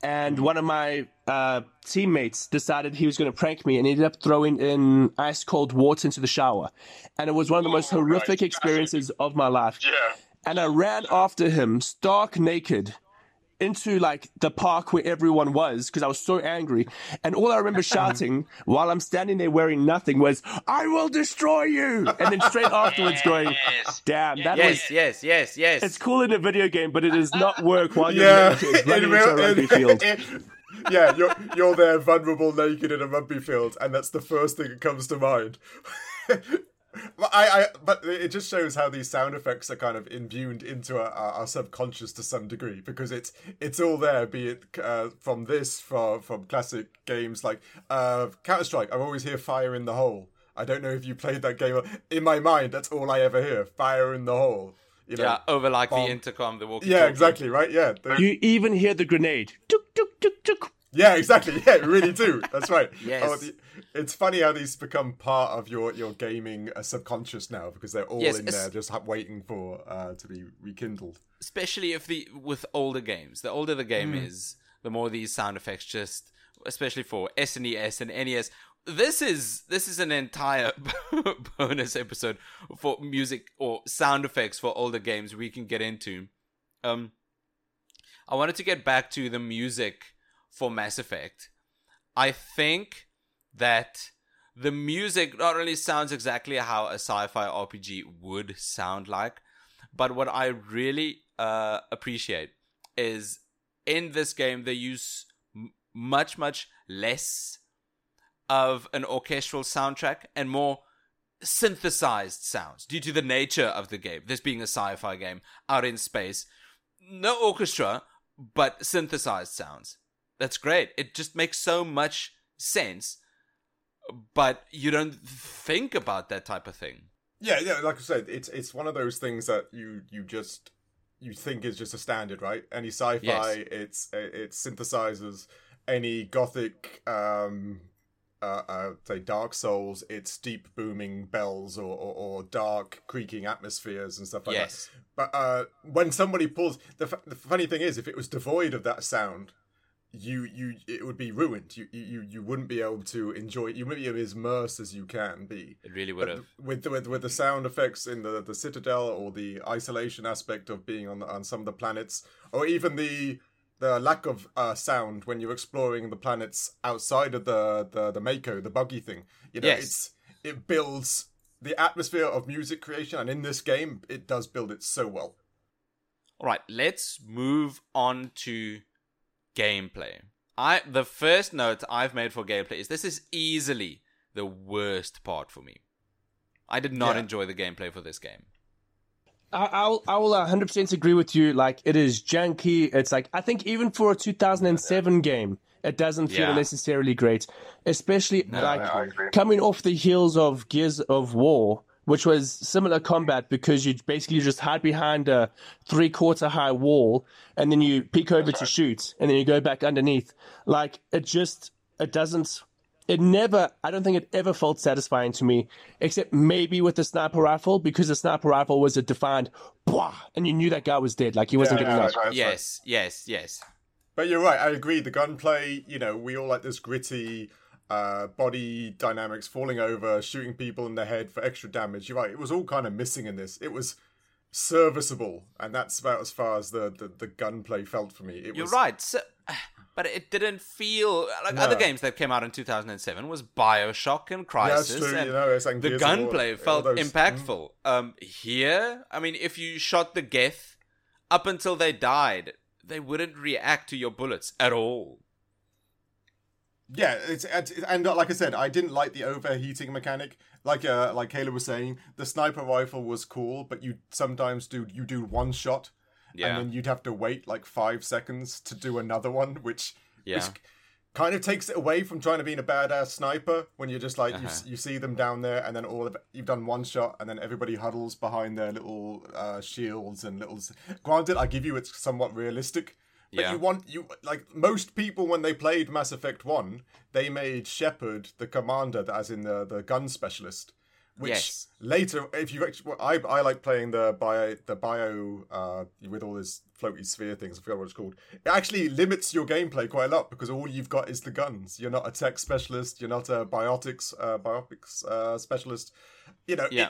Speaker 3: And one of my uh, teammates decided he was going to prank me and ended up throwing in ice cold water into the shower. And it was one of the most
Speaker 5: Oh,
Speaker 3: horrific
Speaker 5: right.
Speaker 3: experiences of my life.
Speaker 5: Yeah.
Speaker 3: And I ran after him, stark naked, into like the park where everyone was because I was so angry. And all I remember shouting while I'm standing there wearing nothing was, I will destroy you. And then straight afterwards going,
Speaker 4: Yes.
Speaker 3: damn, that
Speaker 1: Yes,
Speaker 3: was.
Speaker 1: yes, yes, yes.
Speaker 3: It's cool in a video game, but it does not work while you're
Speaker 2: Yeah,
Speaker 3: naked running
Speaker 2: in
Speaker 3: a
Speaker 2: real-
Speaker 3: rugby
Speaker 2: in-
Speaker 3: field.
Speaker 2: in- yeah, you're you're there vulnerable, naked in a rugby field, and that's the first thing that comes to mind. But I, I, but it just shows how these sound effects are kind of imbued into our, our our subconscious to some degree because it's it's all there. Be it uh, from this, from from classic games like uh, Counter Strike. I always hear "fire in the hole." I don't know if you played that game. In my mind, that's all I ever hear: "fire in the hole." You know?
Speaker 1: yeah, over like the intercom, the walkie
Speaker 2: Yeah, exactly. Right. Yeah. The-
Speaker 3: You even hear the grenade. Tuk, tuk, tuk, tuk.
Speaker 2: Yeah, exactly. Yeah, really do. That's right.
Speaker 1: Yes.
Speaker 2: Oh, the, it's funny how these become part of your your gaming uh, subconscious now because they're all
Speaker 1: Yes,
Speaker 2: in there just waiting for uh, to be rekindled.
Speaker 1: especially if the with older games the older the game
Speaker 2: Mm.
Speaker 1: is the more these sound effects just especially for SNES and NES this is this is an entire bonus episode for music or sound effects for older games we can get into um I wanted to get back to the music for Mass Effect I think that the music not only sounds exactly how a sci-fi RPG would sound like but what I really uh, appreciate is in this game they use m- much much less of an orchestral soundtrack and more synthesized sounds due to the nature of the game. This being a sci-fi game out in space, no orchestra, but synthesized sounds. That's great. It just makes so much sense, but you don't think about that type of thing.
Speaker 2: Yeah, yeah. Like I said, it's it's one of those things that you you just you think is just a standard, right? Any sci-fi,
Speaker 1: Yes.
Speaker 2: it's it synthesizes any gothic um uh, uh, say Dark Souls, it's deep booming bells or, or, or dark creaking atmospheres and stuff like
Speaker 1: Yes.
Speaker 2: that. But uh, when somebody pulls, the, f- the funny thing is, if it was devoid of that sound, you you it would be ruined. You you you wouldn't be able to enjoy. You wouldn't be as immersed as you can be.
Speaker 1: It really would have.
Speaker 2: with the, with with the sound effects in the the citadel or the isolation aspect of being on the, on some of the planets, or even the the lack of uh, sound when you're exploring the planets outside of the the the Mako, the buggy thing. You know,
Speaker 1: Yes.
Speaker 2: it's it builds the atmosphere of music creation, and in this game, it does build it so well.
Speaker 1: All right, let's move on to gameplay. I the first note I've made for gameplay is this is easily the worst part for me. I did not
Speaker 2: Yeah.
Speaker 1: enjoy the gameplay for this game.
Speaker 3: I, I'll I will 100% agree with you. Like it is janky. It's like I think even for a 2007 game, it doesn't feel
Speaker 1: Yeah.
Speaker 3: necessarily great. Especially like
Speaker 4: I agree.
Speaker 3: coming off the heels of Gears of War, which was similar combat because you basically just hide behind a three quarter high wall and then you peek over to shoot and then you go back underneath. Like it just it doesn't it never I don't think it ever felt satisfying to me, except maybe with the sniper rifle, because the sniper rifle was a defined "Bwah," and you knew that guy was dead, like he wasn't
Speaker 2: Yeah,
Speaker 3: getting
Speaker 2: yeah,
Speaker 3: up.
Speaker 4: Right, that's right.
Speaker 1: yes, yes, yes.
Speaker 2: But you're right. I agree. The gunplay, you know, we all like this gritty uh, body dynamics, falling over, shooting people in the head for extra damage. You're right. It was all kind of missing in this. It was serviceable, and that's about as far as the the, the gunplay felt for me. It
Speaker 1: You're
Speaker 2: was,
Speaker 1: right. So, but it didn't feel like
Speaker 2: No.
Speaker 1: other games that came out in 2007 was BioShock and
Speaker 2: Yeah, that's
Speaker 1: Crysis.
Speaker 2: true.
Speaker 1: and
Speaker 2: You know, it's like
Speaker 1: the
Speaker 2: Gears of War,
Speaker 1: gunplay
Speaker 2: all
Speaker 1: felt
Speaker 2: those-
Speaker 1: impactful. Um, here, I mean, if you shot the Geth up until they died, they wouldn't react to your bullets at all.
Speaker 2: Yeah, it's, it's and like I said, I didn't like the overheating mechanic. Like uh, like Caleb was saying, the sniper rifle was cool, but you sometimes do you do one shot,
Speaker 1: Yeah.
Speaker 2: and then you'd have to wait like five seconds to do another one, which
Speaker 1: Yeah.
Speaker 2: which kind of takes it away from trying to be a badass sniper when you're just like you,
Speaker 1: Uh-huh.
Speaker 2: s- you see them down there, and then all of you've done one shot, and then everybody huddles behind their little uh, shields and little. Granted, I give you it's somewhat realistic. But
Speaker 1: Yeah.
Speaker 2: you want you like most people when they played Mass Effect One, they made Shepard the commander, as in the the gun specialist. Which
Speaker 1: Yes.
Speaker 2: later, if you actually, I I like playing the bio the bio uh with all this floaty sphere things. I forgot what it's called. It actually limits your gameplay quite a lot because all you've got is the guns. You're not a tech specialist. You're not a biotics uh, biotics uh, specialist. You know,
Speaker 1: Yeah.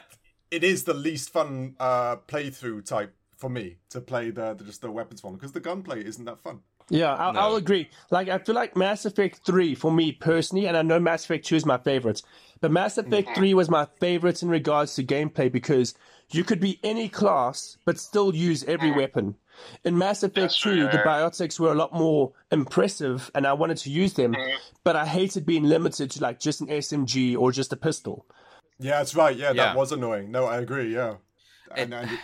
Speaker 2: it, it is the least fun uh playthrough type for me to play the, the just the weapons one because the gunplay isn't that fun.
Speaker 3: Yeah, I'll,
Speaker 1: No.
Speaker 3: I'll agree. Like, I feel like Mass Effect 3, for me personally, and I know Mass Effect 2 is my favorite, but Mass mm. Effect 3 was my favorite in regards to gameplay because you could be any class, but still use every weapon. In Mass Effect
Speaker 4: That's
Speaker 3: 2,
Speaker 4: true,
Speaker 3: the biotics were a lot more impressive, and I wanted to use them, mm-hmm. but I hated being limited to, like, just an SMG or just a pistol.
Speaker 2: Yeah, that's right. Yeah,
Speaker 1: Yeah.
Speaker 2: that was annoying. No, I agree. Yeah, and, and it-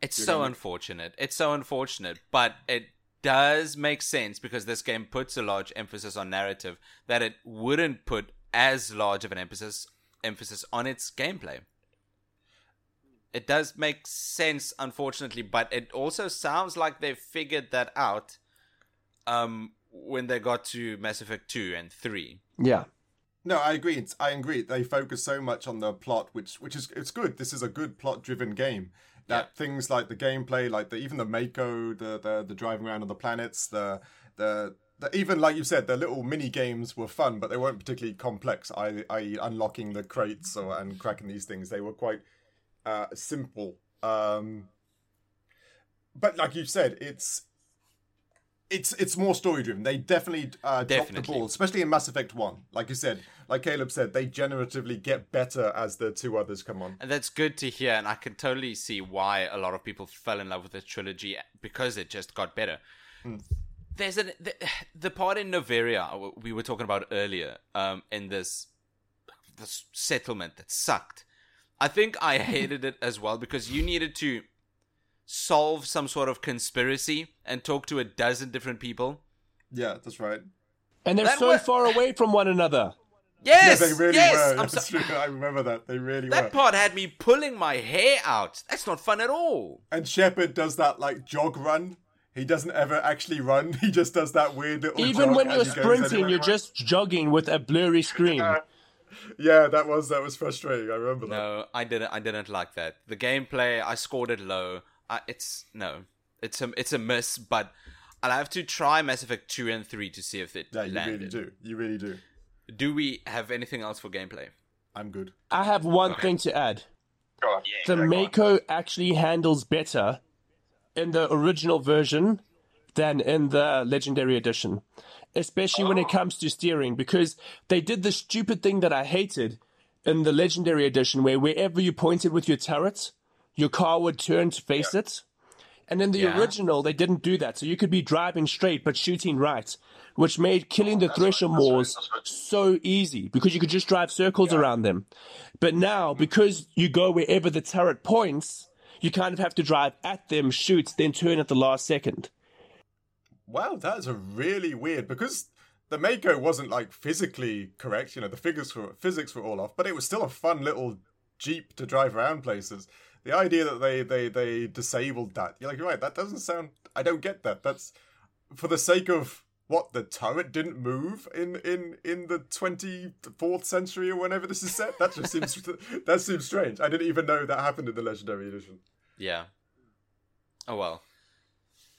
Speaker 1: It's
Speaker 2: You're
Speaker 1: so
Speaker 2: gonna-
Speaker 1: unfortunate. It's so unfortunate, but it does make sense because this game puts a large emphasis on narrative that it wouldn't put as large of an emphasis emphasis on its gameplay. It does make sense, unfortunately, but it also sounds like they figured that out um, when they got to Mass Effect 2 and 3.
Speaker 3: Yeah.
Speaker 2: no, I agree. It's, I agree. They focus so much on the plot, which which is it's good. This is a good plot driven game. That things like the gameplay, like the even the Mako, the the, the driving around on the planets, the the. The, even like you said, the little mini games were fun, but they weren't particularly complex. I, i.e., unlocking the crates or and cracking these things. They were quite uh, simple. Um, but like you said, it's it's it's more story driven. They definitely uh, drop the ball, especially in Mass Effect One. Like you said, like Caleb said, they generatively get better as the two others come on.
Speaker 1: And that's good to hear, and I can totally see why a lot of people fell in love with the trilogy because it just got better. There's an the, the part in Noveria we were talking about earlier, um, in this this settlement that sucked. I think I hated it as well because you needed to solve some sort of conspiracy and talk to a dozen different people.
Speaker 2: Yeah, that's right.
Speaker 3: And they're
Speaker 1: That
Speaker 3: so
Speaker 1: wa-
Speaker 3: far away from one another.
Speaker 1: Yes,
Speaker 2: yeah, they really
Speaker 1: yes.
Speaker 2: were.
Speaker 1: I'm
Speaker 2: That's
Speaker 1: so-
Speaker 2: true. I remember that. They really were.
Speaker 1: that part had me pulling my hair out. That's not fun at all.
Speaker 2: And Shepard does that like jog run. He doesn't ever actually run. He just does that weird little.
Speaker 3: Even when you're sprinting, you're just jogging with a blurry screen.
Speaker 2: Yeah, that was that was frustrating. I remember that.
Speaker 1: No, I didn't. I didn't like that. The gameplay, I scored it low. I, it's no, it's a it's a miss. But I'll have to try Mass Effect two and three to see if it
Speaker 2: Yeah, you really do. You really do.
Speaker 1: Do we have anything else for gameplay?
Speaker 2: I'm good.
Speaker 3: I have one thing to add.
Speaker 4: Go on.
Speaker 3: The
Speaker 4: Yeah, go on.
Speaker 3: Mako actually handles better in the original version than in the Legendary Edition, especially when it oh. comes to steering, because they did the stupid thing that I hated in the Legendary Edition, where wherever you pointed with your turret, your car would turn to face it. And in the
Speaker 1: Yeah.
Speaker 3: original, they didn't do that. So you could be driving straight but shooting right, which made killing oh, the Thresher Maws so easy because you could just drive circles around them. But now, mm-hmm. because you go wherever the turret points, you kind of have to drive at them, shoot, then turn at the last second.
Speaker 2: Wow, that's a really weird because the Mako wasn't like physically correct. You know, the figures were physics were all off, but it was still a fun little jeep to drive around places. The idea that they they they disabled that, you're like, right, that doesn't sound. I don't get that. That's for the sake of what the turret didn't move in in in the 24th century or whenever this is set. That just seems that seems strange. I didn't even know that happened in the legendary edition.
Speaker 1: Yeah. Oh well.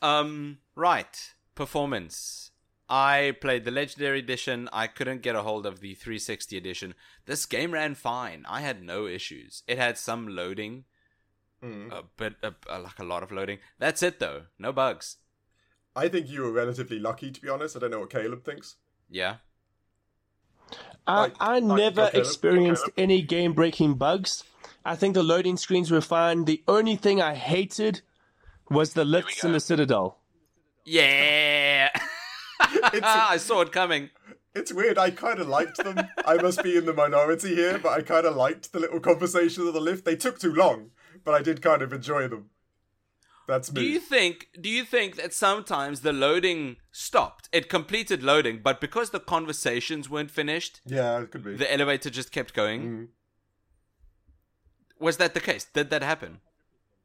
Speaker 1: Um. Right. Performance. I played the Legendary Edition. I couldn't get a hold of the 360 edition. This game ran fine. I had no issues. It had some loading,
Speaker 2: Mm.
Speaker 1: a bit, a, a- like a lot of loading. That's it though. No bugs.
Speaker 2: I think you were relatively lucky, to be honest. I don't know what Caleb thinks.
Speaker 1: Yeah.
Speaker 3: I,
Speaker 2: Like-
Speaker 3: I
Speaker 2: like-
Speaker 3: never
Speaker 2: okay,
Speaker 3: experienced
Speaker 2: okay.
Speaker 3: any game breaking bugs. I think the loading screens were fine. The only thing I hated was the lifts in the Citadel.
Speaker 1: Yeah. I saw it coming.
Speaker 2: It's weird. I kind of liked them. I must be in the minority here, but I kind of liked the little conversations of the lift. They took too long, but I did kind of enjoy them. That's me.
Speaker 1: Do you think do you think that sometimes the loading stopped? It completed loading, but because the conversations weren't finished,
Speaker 2: Yeah, it could be.
Speaker 1: the elevator just kept going.
Speaker 2: Mm.
Speaker 1: Was that the case? Did that happen?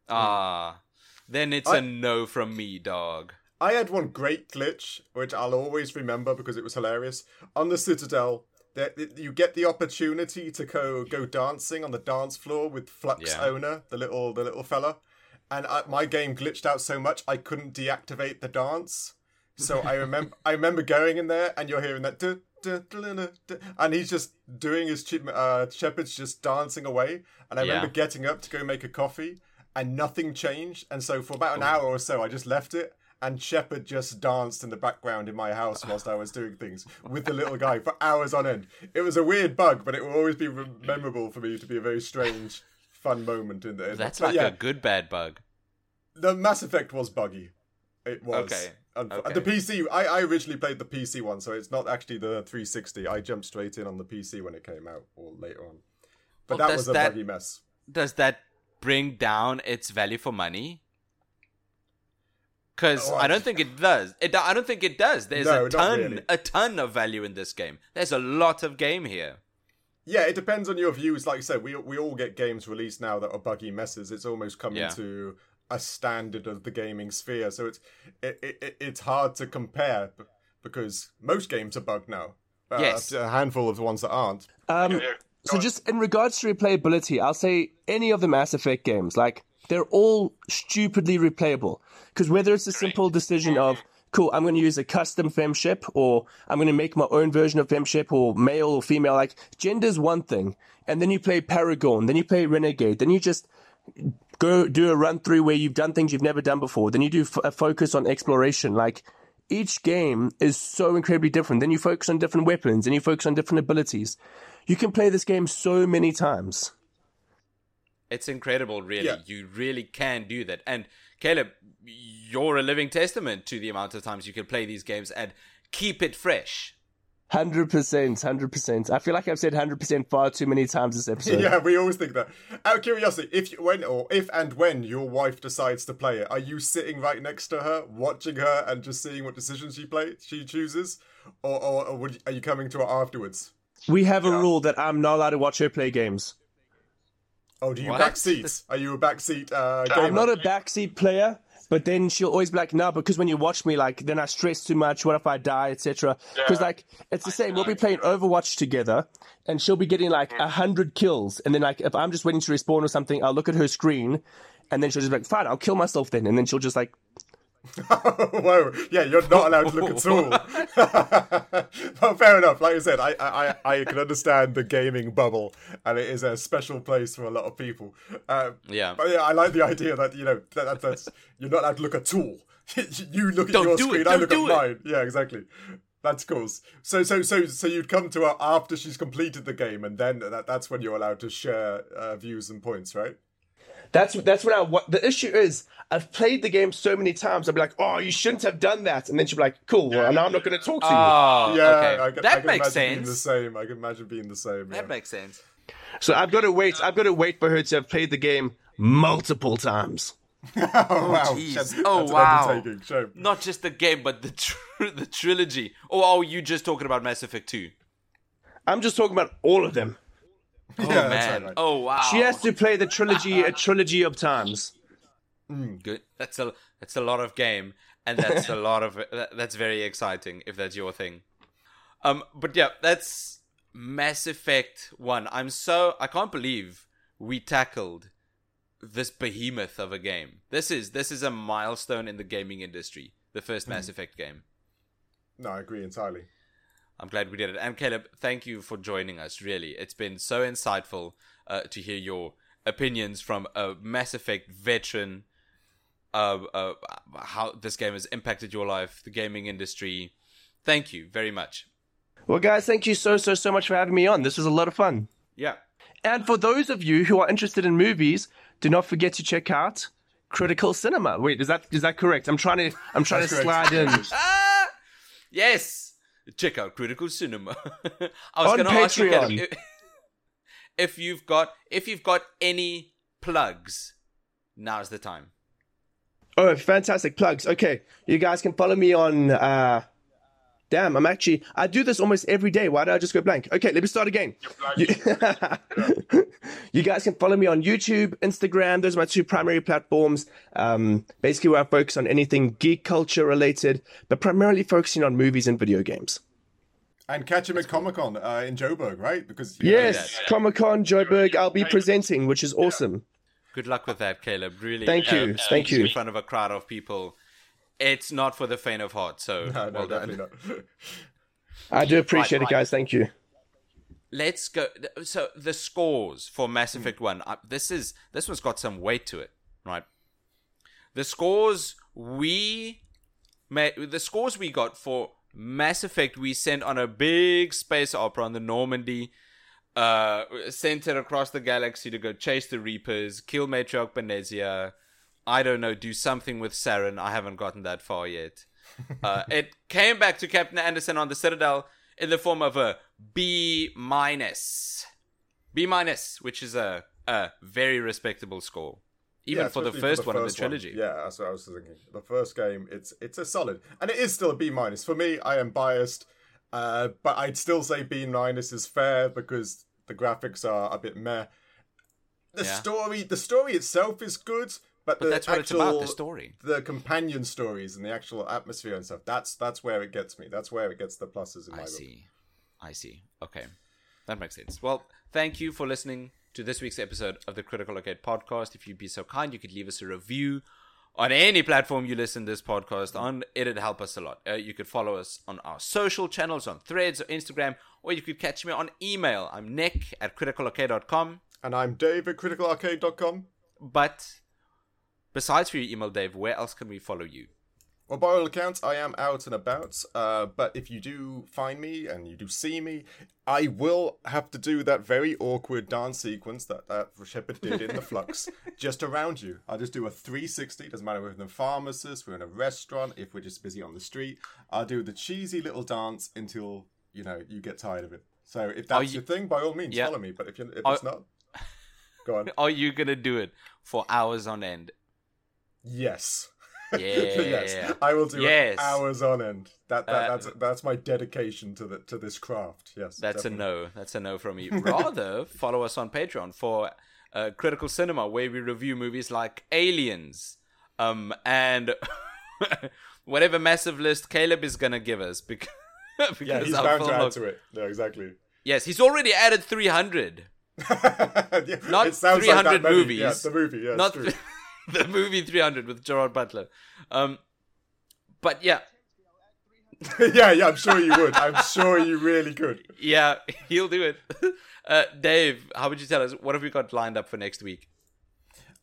Speaker 1: Ah, then it's
Speaker 2: I-
Speaker 1: a no from me, dog.
Speaker 2: I had one great glitch, which I'll always remember because it was hilarious. On the Citadel, there, you get the opportunity to go go dancing on the dance floor with Flux
Speaker 1: Yeah.
Speaker 2: owner, the little the little fella, and I, my game glitched out so much I couldn't deactivate the dance. So I remember I remember going in there and you're hearing that. duh, duh, duh, and he's just doing his uh, Shepard's just dancing away, and I remember
Speaker 1: Yeah.
Speaker 2: getting up to go make a coffee, and nothing changed. And so for about an hour or so, I just left it, and Shepard just danced in the background in my house whilst I was doing things with the little guy for hours on end. It was a weird bug, but it will always be memorable for me to be a very strange, fun moment in there.
Speaker 1: That's
Speaker 2: But
Speaker 1: like
Speaker 2: yeah,
Speaker 1: a good bad bug.
Speaker 2: the Mass Effect was buggy. It was.
Speaker 1: Okay. Okay.
Speaker 2: The PC, I, I originally played the PC one, so it's not actually the 360. I jumped straight in on the PC when it came out, or later on. But
Speaker 1: Well,
Speaker 2: that was a
Speaker 1: that-
Speaker 2: buggy mess.
Speaker 1: Does that bring down its value for money? Because
Speaker 2: Oh,
Speaker 1: I don't think it does. It, I don't think it does. There's
Speaker 2: No,
Speaker 1: a ton,
Speaker 2: really.
Speaker 1: a ton of value in this game. There's a lot of game here.
Speaker 2: Yeah, it depends on your views. Like I said, we we all get games released now that are buggy messes. It's almost come
Speaker 1: Yeah.
Speaker 2: into a standard of the gaming sphere, so it's it, it, it- it's hard to compare because most games are bugged now. Uh,
Speaker 1: Yes.
Speaker 2: a handful of the ones that aren't.
Speaker 3: Um,
Speaker 4: Yeah, go
Speaker 3: so
Speaker 4: on.
Speaker 3: just in regards to replayability, I'll say any of the Mass Effect games, like they're all stupidly replayable. Because whether it's a simple decision of, cool, I'm going to use a custom FemShep, or I'm going to make my own version of FemShep, or male or female, like gender's one thing. And then you play Paragon, then you play Renegade, then you just go do a run through where you've done things you've never done before. Then you do f- a focus on exploration. Like each game is so incredibly different. Then you focus on different weapons and you focus on different abilities. You can play this game so many times.
Speaker 1: It's incredible, really.
Speaker 2: Yeah.
Speaker 1: You really can do that. And Caleb, you're a living testament to the amount of times you can play these games and keep it fresh.
Speaker 3: Hundred percent, hundred percent. I feel like I've said hundred percent far too many times this episode.
Speaker 2: yeah, we always think that. Out of curiosity, if you, when or if and when your wife decides to play it, are you sitting right next to her, watching her, and just seeing what decisions she plays, she chooses, or or, or would, are you coming to her afterwards?
Speaker 3: We have a rule that I'm not allowed to watch her play games.
Speaker 2: Oh, do you
Speaker 1: What?
Speaker 2: backseat? Are you a backseat uh, gamer?
Speaker 3: I'm not a backseat player. But then she'll always be like, no, because when you watch me, like, then I stress too much. What if I die, etc. Because like, it's the same. We'll be playing Overwatch together, and she'll be getting like a hundred kills, and then like, if I'm just waiting to respawn or something, I'll look at her screen, and then she'll just be like, fine, I'll kill myself then, and then she'll just like
Speaker 2: Whoa, yeah, you're not allowed to look at all. well, fair enough. Like I said, I, I, I can understand the gaming bubble, and it is a special place for a lot of people. Um,
Speaker 1: Yeah.
Speaker 2: but yeah, I like the idea that you know that, that, that's you're not allowed to look at all. you look at
Speaker 1: Don't
Speaker 2: your screen, I look at
Speaker 1: it.
Speaker 2: mine. Yeah, exactly. That's cool. So, so, so, so you'd come to her after she's completed the game, and then that, that's when you're allowed to share uh, views and points, right?
Speaker 3: That's that's what I. What the issue is, I've played the game so many times. I'll be like, "Oh, you shouldn't have done that," and then she'll be like, "Cool, well, now I'm not going to talk to you."
Speaker 1: Oh,
Speaker 2: Yeah,
Speaker 1: okay.
Speaker 2: I can,
Speaker 1: that
Speaker 2: I can
Speaker 1: makes
Speaker 2: imagine being the
Speaker 1: sense.
Speaker 2: same. I can imagine being the same. yeah.
Speaker 1: That makes sense.
Speaker 3: So I've got to wait. I've got to wait for her to have played the game multiple times.
Speaker 2: Oh wow!
Speaker 1: Oh, jeez.
Speaker 2: Shame.
Speaker 1: Oh,
Speaker 2: That's
Speaker 1: wow. Not just the game, but the tr- the trilogy. Or are you just talking about Mass Effect 2?
Speaker 3: I'm just talking about all of them.
Speaker 1: Oh,
Speaker 2: Yeah,
Speaker 1: man.
Speaker 2: right, right.
Speaker 1: Oh, wow.
Speaker 3: She has to play the trilogy a trilogy of times.
Speaker 1: Good. That's a that's a lot of game, and that's a lot of that- that's very exciting if that's your thing. Um, but yeah, that's Mass Effect One. I'm so I can't believe we tackled this behemoth of a game. This is this is a milestone in the gaming industry. The first Mass Effect game.
Speaker 2: No, I agree entirely.
Speaker 1: I'm glad we did it. And Caleb, thank you for joining us. Really, it's been so insightful uh, to hear your opinions from a Mass Effect veteran. Uh, uh, how this game has impacted your life, the gaming industry. Thank you very much.
Speaker 3: Well, guys, thank you so so so much for having me on. This was a lot of fun.
Speaker 1: Yeah.
Speaker 3: And for those of you who are interested in movies, do not forget to check out Critical Cinema. Wait, is that is that correct? I'm trying to I'm trying to
Speaker 2: That's
Speaker 3: slide in.
Speaker 1: Ah, yes. Check out Critical Cinema. I was
Speaker 3: On
Speaker 1: going to ask you
Speaker 3: Patreon.
Speaker 1: if, if you've got if you've got any plugs. Now's the time.
Speaker 3: Oh, fantastic plugs. Okay, you guys can follow me on. uh Damn, I'm actually. I do this almost every day. Why did I just go blank? Okay, let me start again. You, you guys can follow me on YouTube, Instagram. Those are my two primary platforms. Um, basically, where I focus on anything geek culture related, but primarily focusing on movies and video games.
Speaker 2: And catch him at Comic Con uh, in Joburg, right? Because you know,
Speaker 3: Yes, Comic Con, Joburg. I'll be presenting, which is awesome.
Speaker 1: Good luck with that, Caleb. Really,
Speaker 3: Thank you,
Speaker 1: uh,
Speaker 3: thank
Speaker 1: speaking
Speaker 3: you.
Speaker 1: In front of a crowd of people, it's not for the faint of heart. So,
Speaker 2: No, no,
Speaker 1: well done.
Speaker 2: definitely not.
Speaker 3: I do appreciate
Speaker 1: Right,
Speaker 3: it, guys. Thank you.
Speaker 1: Let's go. So, the scores for
Speaker 2: Hmm.
Speaker 1: Mass Effect One. Uh, this is this one's got some weight to it, right? The scores we made, the scores we got for Mass Effect, we sent on a big space opera on the Normandy. Uh, sent it across the galaxy to go chase the Reapers, kill Matriarch Benezia. I don't know, do something with Saren. I haven't gotten that far yet. Uh, it came back to Captain Anderson on the Citadel in the form of a B minus, B minus, which is a a very respectable score, even
Speaker 2: Yeah,
Speaker 1: for the
Speaker 2: especially
Speaker 1: first one of the
Speaker 2: first
Speaker 1: trilogy.
Speaker 2: Yeah, that's what I was thinking. The first game, it's it's a solid, and it is still a B minus for me. I am biased, uh, but I'd still say B minus is fair because the graphics are a bit meh. The
Speaker 1: Yeah.
Speaker 2: story, the story itself is good, but,
Speaker 1: But
Speaker 2: the
Speaker 1: that's what
Speaker 2: actual,
Speaker 1: it's about, the story.
Speaker 2: the companion stories and the actual atmosphere and stuff. That's that's where it gets me. That's where it gets the pluses in my
Speaker 1: I
Speaker 2: book.
Speaker 1: see. I see. Okay. That makes sense. Well, thank you for listening to this week's episode of the Critical Arcade podcast. If you'd be so kind, you could leave us a review on any platform you listen to this podcast on. It'd help us a lot. Uh, you could follow us on our social channels, on Threads or Instagram, or you could catch me on email. I'm nick at criticalarcade.com.
Speaker 2: And I'm Dave at criticalarcade.com.
Speaker 1: But besides for your email, Dave, where else can we follow you?
Speaker 2: Well, by all accounts, I am out and about. Uh, but if you do find me and you do see me, I will have to do that very awkward dance sequence that, that Shepard did in the Flux just around you. I'll just do a 360. Doesn't matter if we're in a pharmacist, we're in a restaurant, if we're just busy on the street. I'll do the cheesy little dance until you know you get tired of it. So if that's
Speaker 1: you-
Speaker 2: your thing, by all means,
Speaker 1: Yeah.
Speaker 2: follow me. But if you if
Speaker 1: Are-
Speaker 2: it's not, go on.
Speaker 1: Are you going to do it for hours on end?
Speaker 2: Yes.
Speaker 1: Yeah.
Speaker 2: yes, I will do
Speaker 1: Yes.
Speaker 2: it hours on end. That, that
Speaker 1: Uh,
Speaker 2: that's that's my dedication to the to this craft. Yes,
Speaker 1: That's
Speaker 2: definitely.
Speaker 1: a no. That's a no from me. Rather, follow us on Patreon for uh, Critical Cinema, where we review movies like Aliens, Um, and whatever massive list Caleb is gonna give us because, because
Speaker 2: Yeah, he's bound to add to it. Yeah, exactly.
Speaker 1: Yes, he's already added 300.
Speaker 2: Yeah,
Speaker 1: Not 300
Speaker 2: like that many.
Speaker 1: movies.
Speaker 2: Yeah, the movie. Yeah,
Speaker 1: Not. the movie 300 with Gerard Butler. Um, but yeah,
Speaker 2: yeah, yeah. I'm sure you would. I'm sure you really could.
Speaker 1: yeah, he'll do it. Uh, Dave, how would you tell us? What have we got lined up for next week?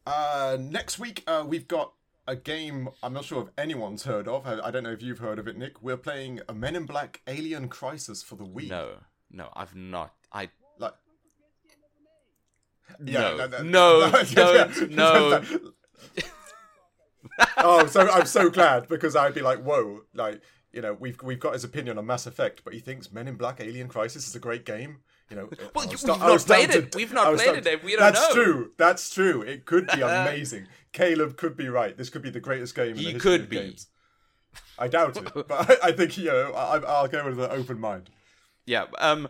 Speaker 2: Uh, next week, uh, we've got a game I'm not sure if anyone's heard of. I, I don't know if you've heard of it, Nick. We're playing a Men in Black Alien Crisis for the Wii.
Speaker 1: No, no, I've not. I
Speaker 2: Like,
Speaker 1: No.
Speaker 2: no,
Speaker 1: No, don't, no.
Speaker 2: oh, so I'm so glad because I'd be like, whoa, like you know, we've we've got his opinion on Mass Effect, but he thinks Men in Black Alien Crisis is a great game. You know,
Speaker 1: Well,
Speaker 2: was
Speaker 1: we've not played it. We've not played it, We don't
Speaker 2: That's
Speaker 1: know.
Speaker 2: true. That's true. It could be amazing. Caleb could be right. This could be the greatest game. in
Speaker 1: He could be.
Speaker 2: Games. I doubt it, but I, I think you know I, I'll go with an open mind.
Speaker 1: yeah. Um,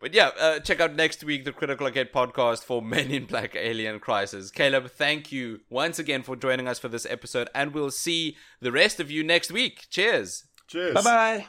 Speaker 1: but yeah, uh, check out next week the Critical Arcade podcast for Men in Black Alien Crisis. Caleb, thank you once again for joining us for this episode, and we'll see the rest of you next week. Cheers.
Speaker 2: Cheers.
Speaker 3: Bye bye.